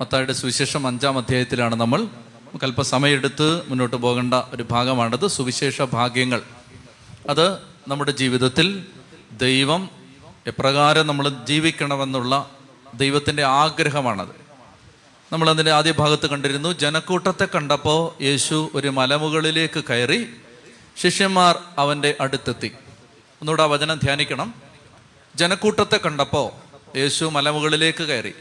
മത്തായുടെ സുവിശേഷം അഞ്ചാം അധ്യായത്തിലാണ് നമ്മൾ നമുക്ക് സമയമെടുത്ത് മുന്നോട്ട് പോകേണ്ട ഒരു ഭാഗമാണത്. സുവിശേഷ ഭാഗ്യങ്ങൾ. അത് നമ്മുടെ ജീവിതത്തിൽ ദൈവം എപ്രകാരം നമ്മൾ ജീവിക്കണമെന്നുള്ള ദൈവത്തിന്റെ ആഗ്രഹമാണത്. നമ്മൾ അതിന്റെ ആദ്യ ഭാഗത്ത് കണ്ടിരുന്നു ജനക്കൂട്ടത്തെ കണ്ടപ്പോൾ യേശു ഒരു മലമുകളിലേക്ക് കയറി ശിഷ്യന്മാർ അവന്റെ അടുത്തെത്തി. ഒന്നുകൂടെ ആ വചനം ധ്യാനിക്കണം. ജനക്കൂട്ടത്തെ കണ്ടപ്പോൾ യേശു മലമുകളിലേക്ക് കയറി.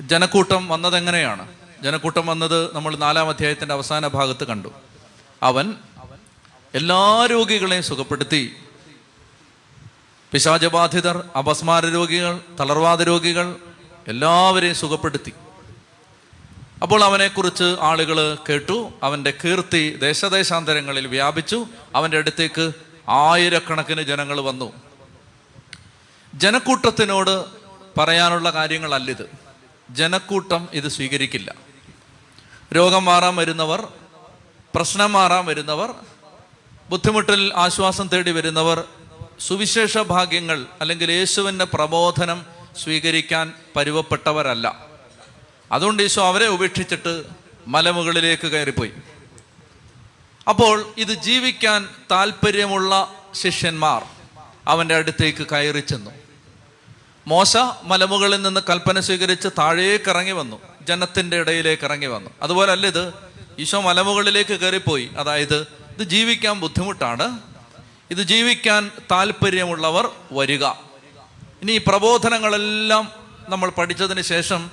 ജനക്കൂട്ടം വന്നതെങ്ങനെയാണ് ജനക്കൂട്ടം വന്നത് നമ്മൾ നാലാം അധ്യായത്തിന്റെ അവസാന ഭാഗത്ത് കണ്ടു. അവൻ എല്ലാ രോഗികളെയും സുഖപ്പെടുത്തി. പിശാചബാധിതർ അപസ്മാര രോഗികൾ തളർവാദ രോഗികൾ എല്ലാവരെയും സുഖപ്പെടുത്തി. അപ്പോൾ അവനെക്കുറിച്ച് ആളുകൾ കേട്ടു. അവന്റെ കീർത്തി ദേശദേശാന്തരങ്ങളിൽ വ്യാപിച്ചു. അവന്റെ അടുത്തേക്ക് ആയിരക്കണക്കിന് ജനങ്ങൾ വന്നു. ജനക്കൂട്ടത്തിനോട് പറയാനുള്ള കാര്യങ്ങളല്ലിത് ജനക്കൂട്ടം ഇത് സ്വീകരിക്കില്ല. രോഗം മാറാൻ വരുന്നവർ പ്രശ്നം മാറാൻ വരുന്നവർ ബുദ്ധിമുട്ടിൽ ആശ്വാസം തേടി വരുന്നവർ സുവിശേഷ ഭാഗ്യങ്ങൾ അല്ലെങ്കിൽ യേശുവിന്റെ പ്രബോധനം സ്വീകരിക്കാൻ പരുവപ്പെട്ടവരല്ല. അതുകൊണ്ട് യേശു അവരെ ഉപേക്ഷിച്ചിട്ട് മലമുകളിലേക്ക് കയറിപ്പോയി. അപ്പോൾ ഇത് ജീവിക്കാൻ താല്പര്യമുള്ള ശിഷ്യന്മാർ അവന്റെ അടുത്തേക്ക് കയറി ചെന്നു. മോശ മലമുകളിൽ നിന്ന് കൽപ്പന സ്വീകരിച്ച് താഴേക്ക് ഇറങ്ങി വന്നു. ജനത്തിന്റെ ഇടയിലേക്ക് ഇറങ്ങി വന്നു. അതുപോലെ അല്ല ഇത്? ഈശോ മലമുകളിലേക്ക് കയറിപ്പോയി. അതായത് ഇത് ജീവിക്കാൻ ബുദ്ധിമുട്ടാണ്. ഇത് ജീവിക്കാൻ താല്പര്യമുള്ളവർ വരിക. ഇനി ഈ പ്രബോധനങ്ങളെല്ലാം നമ്മൾ പഠിച്ചതിന് ശേഷം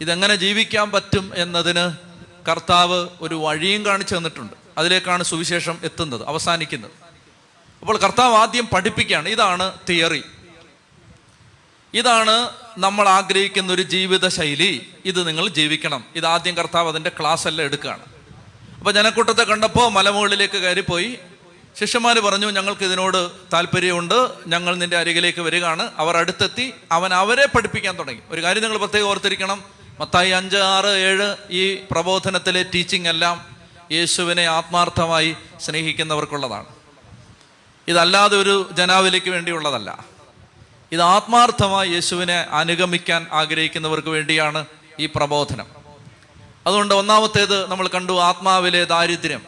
ഇതെങ്ങനെ ജീവിക്കാൻ പറ്റും എന്നതിന് കർത്താവ് ഒരു വഴിയും കാണിച്ചു തന്നിട്ടുണ്ട്. അതിലേക്കാണ് സുവിശേഷം എത്തുന്നത് അവസാനിക്കുന്നത്. അപ്പോൾ കർത്താവ് ആദ്യം പഠിപ്പിക്കുകയാണ്. ഇതാണ് തിയറി. ഇതാണ് നമ്മൾ ആഗ്രഹിക്കുന്ന ഒരു ജീവിത ശൈലി ഇത് നിങ്ങൾ ജീവിക്കണം. ഇത് ആദ്യം കർത്താവ് അതിന്റെ ക്ലാസ് എല്ലാം എടുക്കുകയാണ്. അപ്പോൾ ജനക്കൂട്ടത്തെ കണ്ടപ്പോൾ മലമുകളിലേക്ക് കയറിപ്പോയി. ശിഷ്യന്മാർ പറഞ്ഞു ഞങ്ങൾക്ക് ഇതിനോട് താല്പര്യമുണ്ട്. ഞങ്ങൾ നിന്റെ അരികിലേക്ക് വരികയാണ്. അവർ അടുത്തെത്തി. അവൻ അവരെ പഠിപ്പിക്കാൻ തുടങ്ങി. ഒരു കാര്യം നിങ്ങൾ പ്രത്യേകം ഓർത്തിരിക്കണം. മത്തായി അഞ്ച് ആറ് ഏഴ് ഈ പ്രബോധനത്തിലെ ടീച്ചിങ് എല്ലാം യേശുവിനെ ആത്മാർത്ഥമായി സ്നേഹിക്കുന്നവർക്കുള്ളതാണ്. ഇതല്ലാതെ ഒരു ജനാവലിക്ക് വേണ്ടിയുള്ളതല്ല. ഇത് ആത്മാർത്ഥമായി യേശുവിനെ അനുഗമിക്കാൻ ആഗ്രഹിക്കുന്നവർക്ക് വേണ്ടിയാണ് ഈ പ്രബോധനം. അതുകൊണ്ട് ഒന്നാമത്തേത് നമ്മൾ കണ്ടു ആത്മാവിലെ ദാരിദ്ര്യം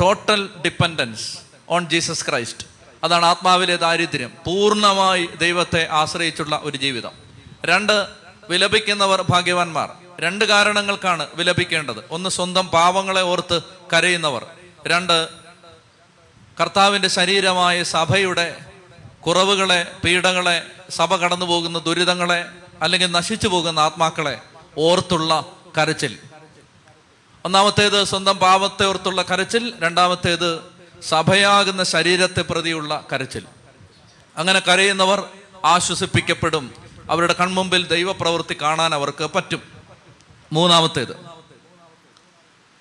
total dependence on Jesus Christ അതാണ് ആത്മാവിലെ ദാരിദ്ര്യം പൂർണമായി ദൈവത്തെ ആശ്രയിച്ചുള്ള ഒരു ജീവിതം. രണ്ട് വിലപിക്കുന്നവർ ഭാഗ്യവാന്മാർ. രണ്ട് കാരണങ്ങൾക്കാണ് വിലപിക്കേണ്ടത്. ഒന്ന് സ്വന്തം പാവങ്ങളെ ഓർത്ത് കരയുന്നവർ. രണ്ട് കർത്താവിന്റെ ശരീരമായ സഭയുടെ കുറവുകളെ പീഡകളെ സഭ കടന്നു പോകുന്ന ദുരിതങ്ങളെ അല്ലെങ്കിൽ നശിച്ചു പോകുന്ന ആത്മാക്കളെ ഓർത്തുള്ള കരച്ചിൽ. ഒന്നാമത്തേത് സ്വന്തം പാപത്തെ ഓർത്തുള്ള കരച്ചിൽ രണ്ടാമത്തേത് സഭയാകുന്ന ശരീരത്തെ പ്രതിയുള്ള കരച്ചിൽ. അങ്ങനെ കരയുന്നവർ ആശ്വസിപ്പിക്കപ്പെടും. അവരുടെ കൺമുമ്പിൽ ദൈവപ്രവൃത്തി കാണാൻ അവർക്ക് പറ്റും. മൂന്നാമത്തേത്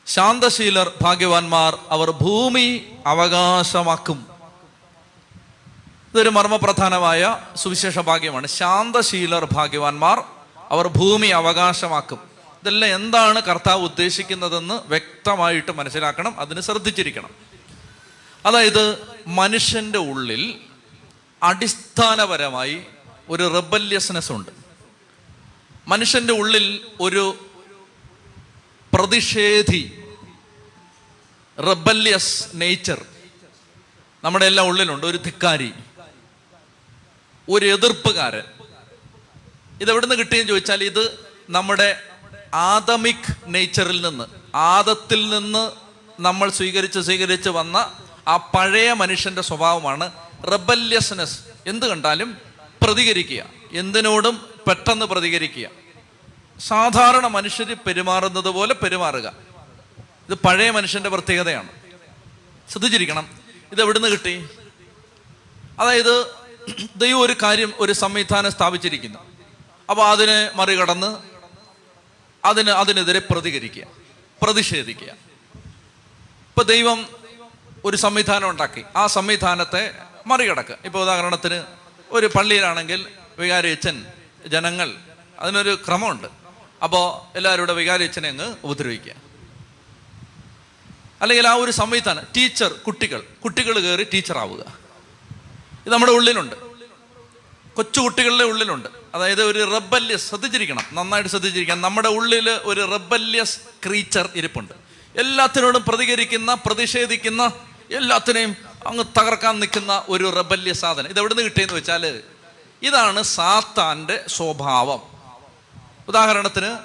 ശാന്തശീലർ ഭാഗ്യവാന്മാർ അവർ ഭൂമി അവകാശമാക്കും. ഇതൊരു മർമ്മപ്രധാനമായ സുവിശേഷ ഭാഗ്യമാണ്. ശാന്തശീലർ ഭാഗ്യവാന്മാർ അവർ ഭൂമി അവകാശമാക്കും. ഇതെല്ലാം എന്താണ് കർത്താവ് ഉദ്ദേശിക്കുന്നതെന്ന് വ്യക്തമായിട്ട് മനസ്സിലാക്കണം അതിന് ശ്രദ്ധിച്ചിരിക്കണം. അതായത് മനുഷ്യന്റെ ഉള്ളിൽ അടിസ്ഥാനപരമായി ഒരു റെബല്യസ്നെസ് ഉണ്ട്. മനുഷ്യന്റെ ഉള്ളിൽ ഒരു പ്രതിഷേധി റെബല്യസ് നേച്ചർ നമ്മുടെ എല്ലാം ഉള്ളിലുണ്ട്. ഒരു ധിക്കാരി ഒരു എതിർപ്പുകാരൻ. ഇത് എവിടുന്ന് കിട്ടിയെന്ന് ചോദിച്ചാൽ ഇത് നമ്മുടെ ആദമിക് നേച്ചറിൽ നിന്ന് ആദത്തിൽ നിന്ന് നമ്മൾ സ്വീകരിച്ച് സ്വീകരിച്ച് വന്ന ആ പഴയ മനുഷ്യന്റെ സ്വഭാവമാണ് റെബല്യസ്നെസ് എന്ത് കണ്ടാലും പ്രതികരിക്കുക. എന്തിനോടും പെട്ടെന്ന് പ്രതികരിക്കുക. സാധാരണ മനുഷ്യർ പെരുമാറുന്നത് പോലെ പെരുമാറുക. ഇത് പഴയ മനുഷ്യന്റെ പ്രത്യേകതയാണ്. ശ്രദ്ധിച്ചിരിക്കണം. ഇത് എവിടുന്ന് കിട്ടി? അതായത് ദൈവം ഒരു കാര്യം ഒരു സംവിധാനം സ്ഥാപിച്ചിരിക്കുന്നു. അപ്പോൾ അതിനെ മറികടന്ന് അതിന് അതിനെതിരെ പ്രതികരിക്കുക പ്രതിഷേധിക്കുക. ഇപ്പൊ ദൈവം ഒരു സംവിധാനം ഉണ്ടാക്കി. ആ സംവിധാനത്തെ മറികടക്കുക. ഇപ്പോൾ ഉദാഹരണത്തിന് ഒരു പള്ളിയിലാണെങ്കിൽ വികാരി അച്ഛൻ ജനങ്ങൾ അതിനൊരു ക്രമമുണ്ട്. അപ്പോൾ എല്ലാവരുടെ വികാരിയച്ഛനെ അങ്ങ് ഉപദ്രവിക്കുക. അല്ലെങ്കിൽ ആ ഒരു സംവിധാനം ടീച്ചർ കുട്ടികൾ കുട്ടികൾ കയറി ടീച്ചർ ആവുക ഇത് നമ്മുടെ ഉള്ളിലുണ്ട്. കൊച്ചുകുട്ടികളുടെ ഉള്ളിലുണ്ട്. അതായത് ഒരു റബ്ബല്യസ് ശ്രദ്ധിച്ചിരിക്കണം. നന്നായിട്ട് ശ്രദ്ധിച്ചിരിക്കണം. നമ്മുടെ ഉള്ളിൽ ഒരു റബ്ബല്യസ് ക്രീച്ചർ ഇരിപ്പുണ്ട്. എല്ലാത്തിനോടും പ്രതികരിക്കുന്ന പ്രതിഷേധിക്കുന്ന എല്ലാത്തിനെയും അങ്ങ് തകർക്കാൻ നിൽക്കുന്ന ഒരു റബല്യ സാധനം. ഇത് എവിടുന്ന് കിട്ടിയെന്ന് വെച്ചാൽ ഇതാണ് സാത്താന്റെ സ്വഭാവം. ഉദാഹരണത്തിന്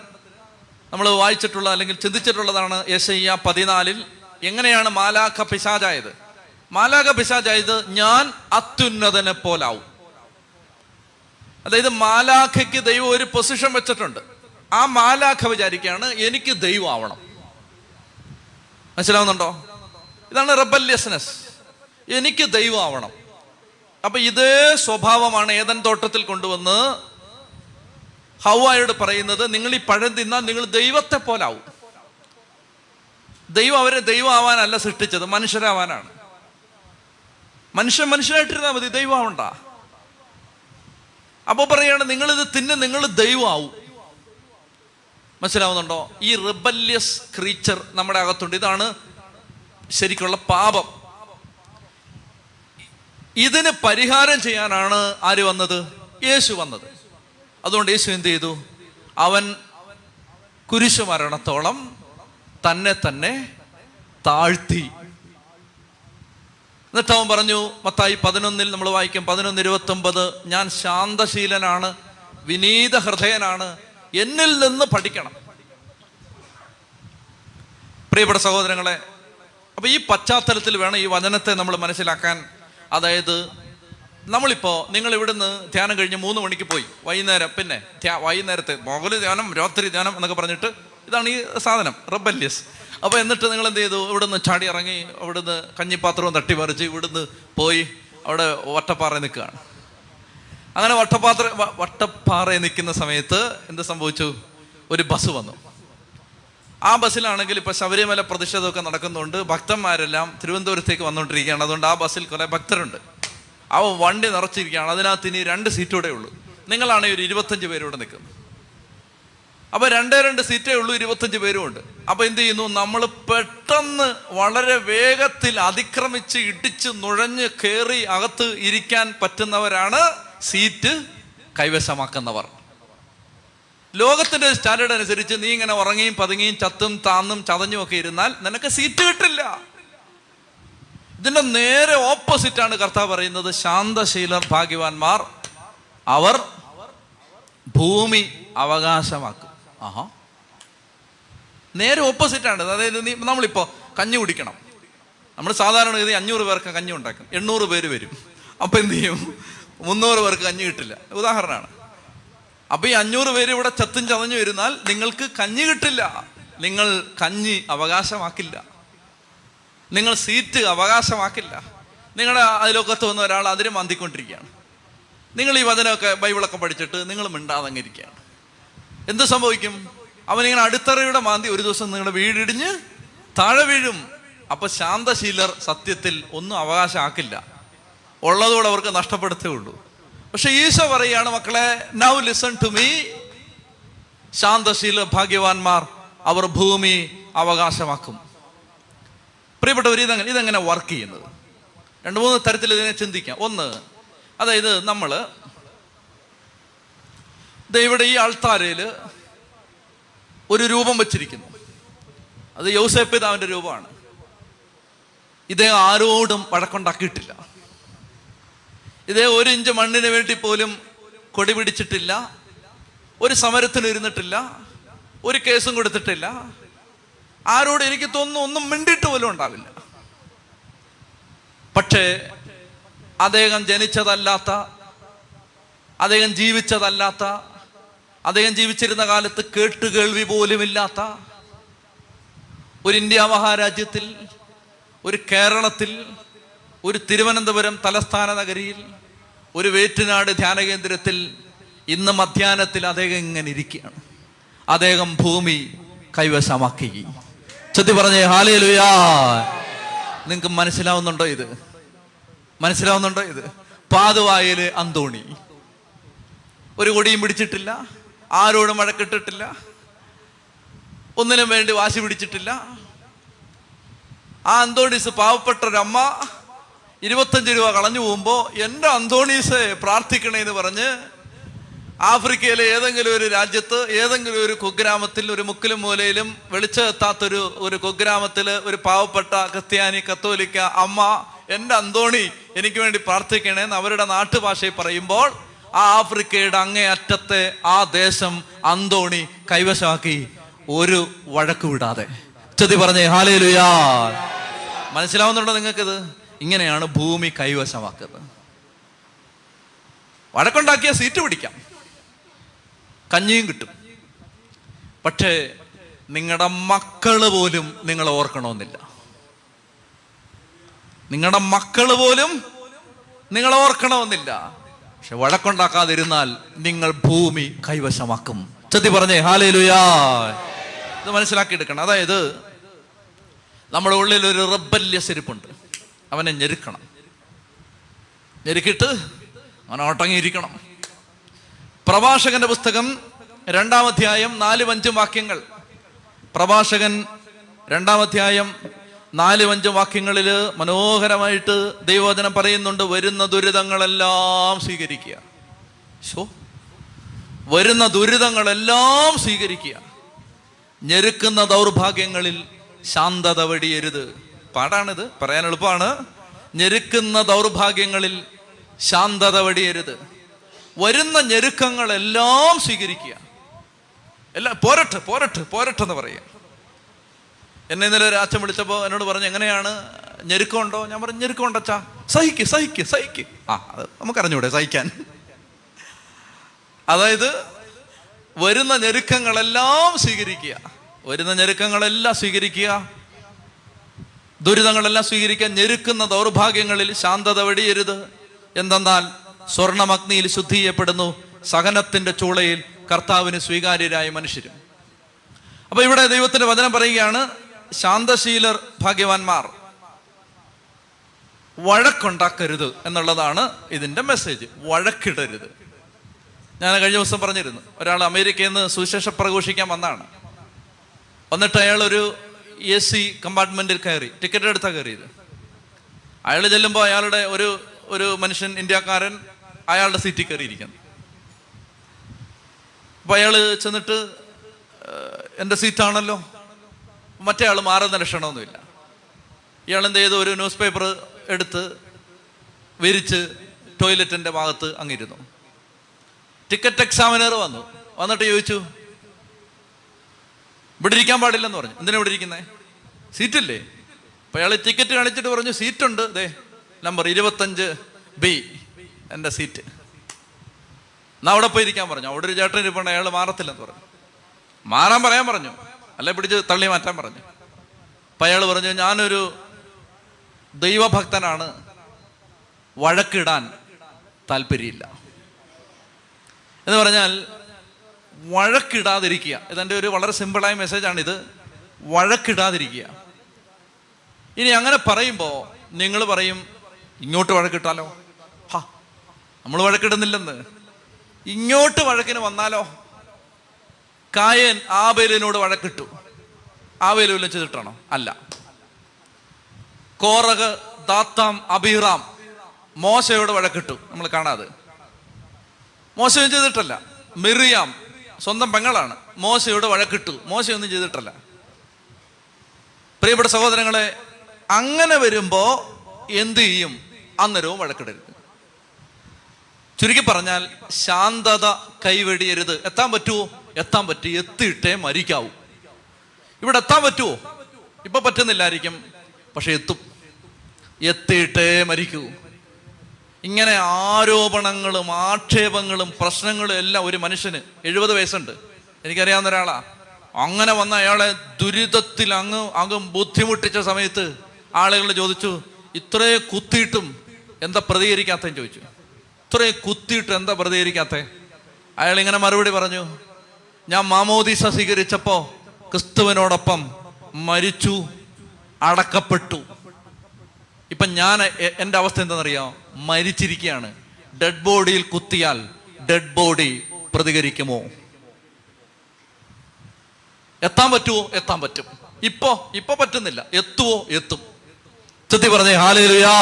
നമ്മൾ വായിച്ചിട്ടുള്ള അല്ലെങ്കിൽ ചിന്തിച്ചിട്ടുള്ളതാണ് യശയ്യ പതിനാലിൽ എങ്ങനെയാണ് മാലാഖ പിശാചായത്? മാലാഖ പിശാജായത് ഞാൻ അത്യുന്നതനെ പോലാവും. അതായത് മാലാഖയ്ക്ക് ദൈവം ഒരു പൊസിഷൻ വെച്ചിട്ടുണ്ട്. ആ മാലാഖ വിചാരിക്കുകയാണ് എനിക്ക് ദൈവം ആവണം. മനസ്സിലാവുന്നുണ്ടോ? ഇതാണ് റെബല്യസ്നെസ് എനിക്ക് ദൈവം ആവണം. അപ്പൊ ഇതേ സ്വഭാവമാണ് ഏതൻ തോട്ടത്തിൽ കൊണ്ടുവന്ന് ഹൗവായോട് പറയുന്നത് നിങ്ങൾ ഈ പഴം തിന്നാൽ നിങ്ങൾ ദൈവത്തെ പോലാവും. ദൈവം അവരെ ദൈവം ആവാനല്ല സൃഷ്ടിച്ചത് മനുഷ്യരാവാനാണ്. മനുഷ്യൻ മനുഷ്യനായിട്ടിരുന്നാൽ മതി ദൈവം അപ്പോൾ അപ്പൊ പറയാണ് നിങ്ങളിത് തിന്നെ നിങ്ങൾ ദൈവമാവും. മനസ്സിലാവുന്നുണ്ടോ? ഈ റിബല്യസ് ക്രീച്ചർ നമ്മുടെ അകത്തുണ്ട്. ഇതാണ് ശരിക്കുള്ള പാപം. ഇതിന് പരിഹാരം ചെയ്യാനാണ് ആര് വന്നത്? യേശു വന്നത്. അതുകൊണ്ട് യേശു എന്ത് ചെയ്തു? അവൻ കുരിശു മരണത്തോളം തന്നെ തന്നെ താഴ്ത്തി. എന്നിട്ട് അവൻ പറഞ്ഞു മത്തായി പതിനൊന്നിൽ നമ്മൾ വായിക്കും പതിനൊന്ന് ഇരുപത്തി ഒമ്പത് ഞാൻ ശാന്തശീലനാണ് വിനീത ഹൃദയനാണ് എന്നിൽ നിന്ന് പഠിക്കണം. പ്രിയപ്പെട്ട സഹോദരങ്ങളെ അപ്പൊ ഈ പശ്ചാത്തലത്തിൽ വേണം ഈ വചനത്തെ നമ്മൾ മനസ്സിലാക്കാൻ. അതായത് നമ്മളിപ്പോ നിങ്ങൾ ഇവിടുന്ന് ധ്യാനം കഴിഞ്ഞ് മൂന്ന് മണിക്ക് പോയി വൈകുന്നേരം പിന്നെ വൈകുന്നേരത്തെ മുകളിൽ ധ്യാനം രാത്രി ധ്യാനം എന്നൊക്കെ പറഞ്ഞിട്ട് ഇതാണ് ഈ സാധനം റബല്യസ് അപ്പൊ എന്നിട്ട് നിങ്ങൾ എന്ത് ചെയ്തു? ഇവിടുന്ന് ചാടി ഇറങ്ങി അവിടുന്ന് കഞ്ഞിപ്പാത്രവും തട്ടിപ്പറിച്ച് ഇവിടുന്ന് പോയി അവിടെ വട്ടപ്പാറ നിൽക്കുകയാണ്. അങ്ങനെ വട്ടപ്പാത്ര വട്ടപ്പാറ നിൽക്കുന്ന സമയത്ത് എന്ത് സംഭവിച്ചു? ഒരു ബസ് വന്നു. ആ ബസ്സിലാണെങ്കിൽ ഇപ്പൊ ശബരിമല പ്രതിഷേധമൊക്കെ നടക്കുന്നുണ്ട്. ഭക്തന്മാരെല്ലാം തിരുവനന്തപുരത്തേക്ക് വന്നുകൊണ്ടിരിക്കുകയാണ്. അതുകൊണ്ട് ആ ബസ്സിൽ കുറെ ഭക്തരുണ്ട്. അവ വണ്ടി നിറച്ചിരിക്കുകയാണ്. അതിനകത്ത് ഇനി രണ്ട് സീറ്റൂടെ ഉള്ളൂ. നിങ്ങളാണെങ്കിൽ ഒരു ഇരുപത്തഞ്ച് പേരൂടെ നിൽക്കുന്നത്. അപ്പൊ രണ്ടേ രണ്ട് സീറ്റേ ഉള്ളൂ ഇരുപത്തഞ്ച് പേരും ഉണ്ട്. അപ്പൊ എന്ത് ചെയ്യുന്നു? നമ്മൾ പെട്ടെന്ന് വളരെ വേഗത്തിൽ അതിക്രമിച്ച് ഇടിച്ച് നുഴഞ്ഞ് കയറി അകത്ത് ഇരിക്കാൻ പറ്റുന്നവരാണ് സീറ്റ് കൈവശമാക്കുന്നവർ. ലോകത്തിന്റെ സ്റ്റാൻഡേർഡ് അനുസരിച്ച് നീ ഇങ്ങനെ ഉറങ്ങിയും പതുങ്ങിയും ചത്തും താന്നും ചതഞ്ഞും ഒക്കെ ഇരുന്നാൽ നിനക്ക് സീറ്റ് കിട്ടില്ല. ഇതിന്റെ നേരെ ഓപ്പോസിറ്റ് ആണ് കർത്താവ് പറയുന്നത് ശാന്തശീലർ ഭാഗ്യവാന്മാർ അവർ ഭൂമി അവകാശമാക്കും. ആഹാ. നേരെ ഓപ്പോസിറ്റാണ് അതായത് നീ നമ്മളിപ്പോ കഞ്ഞി കുടിക്കണം. നമ്മൾ സാധാരണ ഗതി അഞ്ഞൂറ് പേർക്ക് കഞ്ഞി ഉണ്ടാക്കും. എണ്ണൂറ് പേര് വരും. അപ്പൊ എന്ത് ചെയ്യും? മുന്നൂറ് പേർക്ക് കഞ്ഞി കിട്ടില്ല. ഉദാഹരണമാണ്. അപ്പൊ ഈ അഞ്ഞൂറ് പേര് ഇവിടെ ചത്തും ചതഞ്ഞു വരുന്നാൽ നിങ്ങൾക്ക് കഞ്ഞി കിട്ടില്ല. നിങ്ങൾ കഞ്ഞി അവകാശമാക്കില്ല. നിങ്ങൾ സീറ്റ് അവകാശമാക്കില്ല. നിങ്ങളുടെ അതിലൊക്കെ വന്ന ഒരാൾ അതിന് മന്തിക്കൊണ്ടിരിക്കുകയാണ്. നിങ്ങൾ ഈ വചനമൊക്കെ ബൈബിളൊക്കെ പഠിച്ചിട്ട് നിങ്ങൾ മിണ്ടാതങ്ങിരിക്കുകയാണ് എന്ത് സംഭവിക്കും? അവനിങ്ങനെ അടിത്തറയുടെ മാന്തി ഒരു ദിവസം നിങ്ങളുടെ വീടിടിഞ്ഞ് താഴെ വീഴും. അപ്പൊ ശാന്തശീലർ സത്യത്തിൽ ഒന്നും അവകാശമാക്കില്ല. ഉള്ളതുകൂടെ അവർക്ക് നഷ്ടപ്പെടുത്തേ ഉള്ളൂ. പക്ഷെ ഈശോ പറയാണ് മക്കളെ നൗ ലിസൺ ടു മീ ശാന്തശീല ഭാഗ്യവാന്മാർ അവർ ഭൂമി അവകാശമാക്കും. പ്രിയപ്പെട്ടവർ ഇതെങ്ങനെ ഇതെങ്ങനെ വർക്ക് ചെയ്യുന്നത്? രണ്ട് മൂന്ന് തരത്തിൽ ഇതിനെ ചിന്തിക്കാം. ഒന്ന് അതായത് നമ്മൾ ഇവിടെ ഈ ആൾത്താരയിൽ ഒരു രൂപം വച്ചിരിക്കുന്നു. അത് യൗസേപ്പ് പിതാവിന്റെ രൂപമാണ്. ഇദ്ദേഹം ആരോടും വഴക്കുണ്ടാക്കിയിട്ടില്ല. ഇതേ ഒരു ഇഞ്ച് മണ്ണിന് വേണ്ടി പോലും കൊടി പിടിച്ചിട്ടില്ല. ഒരു സമരത്തിന് ഇരുന്നിട്ടില്ല. ഒരു കേസും കൊടുത്തിട്ടില്ല. ആരോട് എനിക്ക് തോന്നുന്നു ഒന്നും മിണ്ടിയിട്ട് പോലും ഉണ്ടാവില്ല. പക്ഷേ അദ്ദേഹം ജനിച്ചതല്ലാത്ത അദ്ദേഹം ജീവിച്ചതല്ലാത്ത അദ്ദേഹം ജീവിച്ചിരുന്ന കാലത്ത് കേട്ടുകേൾവി പോലുമില്ലാത്ത ഒരു ഇന്ത്യ മഹാരാജ്യത്തിൽ ഒരു കേരളത്തിൽ ഒരു തിരുവനന്തപുരം തലസ്ഥാന നഗരിയിൽ ഒരു വേറ്റുനാട് ധ്യാന കേന്ദ്രത്തിൽ ഇന്ന് മധ്യാഹ്നത്തിൽ അദ്ദേഹം ഇങ്ങനെ ഇരിക്കുകയാണ്. അദ്ദേഹം ഭൂമി കൈവശമാക്കി. ചെത്തി പറഞ്ഞേ ഹാലേ ലുയാ നിങ്ങൾക്ക് മനസ്സിലാവുന്നുണ്ടോ ഇത്? മനസ്സിലാവുന്നുണ്ടോ ഇത്? പാതുവായിൽ അന്തോണി. ഒരു കൊടിയും പിടിച്ചിട്ടില്ല. ആരോടും വഴക്കിട്ടിട്ടില്ല. ഒന്നിനും വേണ്ടി വാശി പിടിച്ചിട്ടില്ല. ആ അന്തോണീസ് പാവപ്പെട്ട ഒരമ്മ ഇരുപത്തഞ്ച് രൂപ കളഞ്ഞു പോകുമ്പോൾ എന്റെ അന്തോണീസെ പ്രാർത്ഥിക്കണേന്ന് പറഞ്ഞ് ആഫ്രിക്കയിലെ ഏതെങ്കിലും ഒരു രാജ്യത്ത് ഏതെങ്കിലും ഒരു കുഗ്രാമത്തിൽ ഒരു മുക്കിലും മൂലയിലും വെളിച്ചെത്താത്തൊരു ഒരു കുഗ്രാമത്തിൽ ഒരു പാവപ്പെട്ട ക്രിസ്ത്യാനി കത്തോലിക്ക അമ്മ എന്റെ അന്തോണി എനിക്ക് വേണ്ടി പ്രാർത്ഥിക്കണേന്ന് അവരുടെ നാട്ടുഭാഷയിൽ പറയുമ്പോൾ ആ ആഫ്രിക്കയുടെ അങ്ങേ അറ്റത്തെ ആ ദേശം അന്തോണി കൈവശമാക്കി ഒരു വഴക്ക് വിടാതെ. ചെതി പറഞ്ഞേ ഹാലേലുയാ. മനസ്സിലാവുന്നുണ്ടോ നിങ്ങൾക്കിത്? ഇങ്ങനെയാണ് ഭൂമി കൈവശമാക്കുന്നത്. വഴക്കുണ്ടാക്കിയ സീറ്റ് പിടിക്കാം. കഞ്ഞിയും കിട്ടും. പക്ഷേ നിങ്ങളുടെ മക്കൾ പോലും നിങ്ങൾ ഓർക്കണമെന്നില്ല നിങ്ങളുടെ മക്കൾ പോലും നിങ്ങൾ ഓർക്കണമെന്നില്ല പക്ഷെ വഴക്കുണ്ടാക്കാതിരുന്നാൽ നിങ്ങൾ ഭൂമി കൈവശമാക്കും. ചെത്തി പറഞ്ഞേ ഹാലേലുയാ. ഇത് മനസ്സിലാക്കി എടുക്കണം അതായത് നമ്മുടെ ഉള്ളിൽ ഒരു റബ്ബല്യ സെരിപ്പുണ്ട് അവനെ ഞെരുക്കണം. ഞെരുക്കിയിട്ട് അവൻ ഓട്ടങ്ങിയിരിക്കണം പ്രഭാഷകന്റെ പുസ്തകം രണ്ടാം അധ്യായം നാലും അഞ്ചും വാക്യങ്ങൾ. പ്രഭാഷകൻ രണ്ടാം അധ്യായം നാലും അഞ്ചും വാക്യങ്ങളിൽ മനോഹരമായിട്ട് ദൈവോധനം പറയുന്നുണ്ട് വരുന്ന ദുരിതങ്ങളെല്ലാം സ്വീകരിക്കുക. ശോ വരുന്ന ദുരിതങ്ങളെല്ലാം സ്വീകരിക്കുക. ഞെരുക്കുന്ന ദൗർഭാഗ്യങ്ങളിൽ ശാന്തത വെടിയരുത്. പാടാണിത് പറയാൻ എളുപ്പമാണ്. ഞെരുക്കുന്ന ദൗർഭാഗ്യങ്ങളിൽ ശാന്തത വെടിയരുത്. വരുന്ന ഞെരുക്കങ്ങളെല്ലാം സ്വീകരിക്കുക. എല്ലാം പോരട്ട് പോരട്ട് പോരട്ടെന്ന് പറയുക. എന്നെ ഇന്നലെ ഒരു അച്ഛൻ വിളിച്ചപ്പോൾ എന്നോട് പറഞ്ഞു എങ്ങനെയാണ്? ഞെരുക്കമുണ്ടോ? ഞാൻ പറഞ്ഞു ഞെരുക്കമുണ്ടച്ചാ സഹിക്ക് സഹിക്ക് സഹിക്ക്. ആ അത് നമുക്കറിഞ്ഞൂടെ സഹിക്കാൻ. അതായത് വരുന്ന ഞെരുക്കങ്ങളെല്ലാം സ്വീകരിക്കുക. വരുന്ന ഞെരുക്കങ്ങളെല്ലാം സ്വീകരിക്കുക. ദുരിതങ്ങളെല്ലാം സ്വീകരിക്കാൻ ഞെരുക്കുന്ന ദൗർഭാഗ്യങ്ങളിൽ ശാന്തത വെടിയരുത്. എന്തെന്നാൽ സ്വർണമഗ്നിയിൽ ശുദ്ധി ചെയ്യപ്പെടുന്നു സഹനത്തിന്റെ ചൂളയിൽ കർത്താവിന് സ്വീകാര്യരായ മനുഷ്യരും. അപ്പൊ ഇവിടെ ദൈവത്തിന്റെ വചനം പറയുകയാണ് ശാന്തശീലർ ഭാഗ്യവാന്മാർ. വഴക്കുണ്ടാക്കരുത് എന്നുള്ളതാണ് ഇതിന്റെ മെസ്സേജ് വഴക്കിടരുത്. ഞാൻ കഴിഞ്ഞ ദിവസം പറഞ്ഞിരുന്നു ഒരാൾ അമേരിക്കയിൽ നിന്ന് സുവിശേഷ പ്രഘോഷിക്കാൻ വന്നാണ്. വന്നിട്ട് അയാൾ ഒരു എ സി കമ്പാർട്ട്മെന്റിൽ കയറി ടിക്കറ്റ് എടുത്താ കയറിയത്. അയാൾ ചെല്ലുമ്പോൾ അയാളുടെ ഒരു ഒരു മനുഷ്യൻ ഇന്ത്യക്കാരൻ അയാളുടെ സീറ്റിൽ കയറിയിരിക്കുന്നു. അപ്പൊ അയാൾ ചെന്നിട്ട് "ഏഹ്, എന്റെ സീറ്റാണല്ലോ മറ്റേ ആൾ മാറുന്ന ലക്ഷണമൊന്നുമില്ല. ഇയാൾ എന്ത് ചെയ്തു? ഒരു ന്യൂസ് പേപ്പർ എടുത്ത് വിരിച്ച് ടോയ്ലറ്റിന്റെ ഭാഗത്ത് അങ്ങിരുന്നു. ടിക്കറ്റ് എക്സാമിനർ വന്നു. വന്നിട്ട് ചോദിച്ചു ഇവിടെ ഇരിക്കാൻ പാടില്ലെന്ന് പറഞ്ഞു. എന്തിനാ ഇവിടെ ഇരിക്കുന്നേ? സീറ്റില്ലേ. അപ്പൊ അയാൾ ടിക്കറ്റ് കാണിച്ചിട്ട് പറഞ്ഞു സീറ്റുണ്ട്. ദേ നമ്പർ ഇരുപത്തഞ്ച് ബി എന്റെ സീറ്റ്. എന്നാ അവിടെ പോയി ഇരിക്കാൻ പറഞ്ഞു. അവിടെ ഒരു ചേട്ടൻ ഇരിപ്പുണ്ട്. അയാൾ മാറത്തില്ലെന്ന് പറഞ്ഞു. മാറാൻ പറയാൻ പറഞ്ഞു. അല്ലെ പിടിച്ച് തള്ളി മാറ്റാൻ പറഞ്ഞു. അപ്പം അയാൾ പറഞ്ഞു ഞാനൊരു ദൈവഭക്തനാണ്. വഴക്കിടാൻ താല്പര്യമില്ല. എന്ന് പറഞ്ഞാൽ വഴക്കിടാതിരിക്കുക. ഇതെന്റെ ഒരു വളരെ സിമ്പിളായ മെസ്സേജാണിത് വഴക്കിടാതിരിക്കുക. ഇനി അങ്ങനെ പറയുമ്പോൾ നിങ്ങൾ പറയും ഇങ്ങോട്ട് വഴക്കിട്ടാലോ? ഹാ നമ്മൾ വഴക്കിടുന്നില്ലെന്ന്. ഇങ്ങോട്ട് വഴക്കിന് വന്നാലോ? കായൻ ആബേലിനോട് വഴക്കിട്ടു. ആബേലും ചെയ്തിട്ടാണോ? അല്ല. കോറക് ദാത്താം അബിറാം മോശയോട് വഴക്കിട്ടു. നമ്മൾ കാണാതെ മോശയും ചെയ്തിട്ടല്ല. മിറിയാം സ്വന്തം പെങ്ങളാണ്. മോശയോട് വഴക്കിട്ടു. മോശയൊന്നും ചെയ്തിട്ടല്ല. പ്രിയപ്പെട്ട സഹോദരങ്ങളെ അങ്ങനെ വരുമ്പോ എന്ത് ചെയ്യും? അന്നേരവും വഴക്കിടരുത്. ചുരുക്കി പറഞ്ഞാൽ ശാന്തത കൈവെടിയരുത്. എത്താൻ പറ്റുമോ എത്താൻ പറ്റി എത്തിയിട്ടേ മരിക്കാവൂ. ഇവിടെ എത്താൻ പറ്റുമോ ഇപ്പൊ പറ്റുന്നില്ലായിരിക്കും. പക്ഷെ എത്തും. എത്തിയിട്ടേ മരിക്കൂ. ഇങ്ങനെ ആരോപണങ്ങളും ആക്ഷേപങ്ങളും പ്രശ്നങ്ങളും എല്ലാം ഒരു മനുഷ്യന് എഴുപത് വയസ്സുണ്ട്. എനിക്കറിയാവുന്ന ഒരാളാ. അങ്ങനെ വന്ന അയാളെ ദുരിതത്തിൽ അങ്ങ് അങ്ങ് ബുദ്ധിമുട്ടിച്ച സമയത്ത് ആളുകൾ ചോദിച്ചു ഇത്രേ കുത്തിയിട്ടും എന്താ പ്രതികരിക്കാത്തതെന്ന് ചോദിച്ചു. ഇത്രേ കുത്തിയിട്ട് എന്താ പ്രതികരിക്കാത്തേ അയാൾ ഇങ്ങനെ മറുപടി പറഞ്ഞു ഞാൻ മാമോദീസ സ്വീകരിച്ചപ്പോ ക്രിസ്തുവിനോടൊപ്പം മരിച്ചു അടക്കപ്പെട്ടു. ഇപ്പൊ ഞാൻ എന്റെ അവസ്ഥ എന്താണെന്നറിയോ? മരിച്ചിരിക്കുകയാണ് ഡെഡ് ബോഡിയിൽ കുത്തിയാൽ ഡെഡ് ബോഡി പ്രതികരിക്കുമോ? എത്താൻ പറ്റുമോ എത്താൻ പറ്റും. ഇപ്പോ ഇപ്പൊ പറ്റുന്നില്ല. എത്തുവോ? എത്തും. ചെത്തി പറഞ്ഞേ ഹാലേലുയാ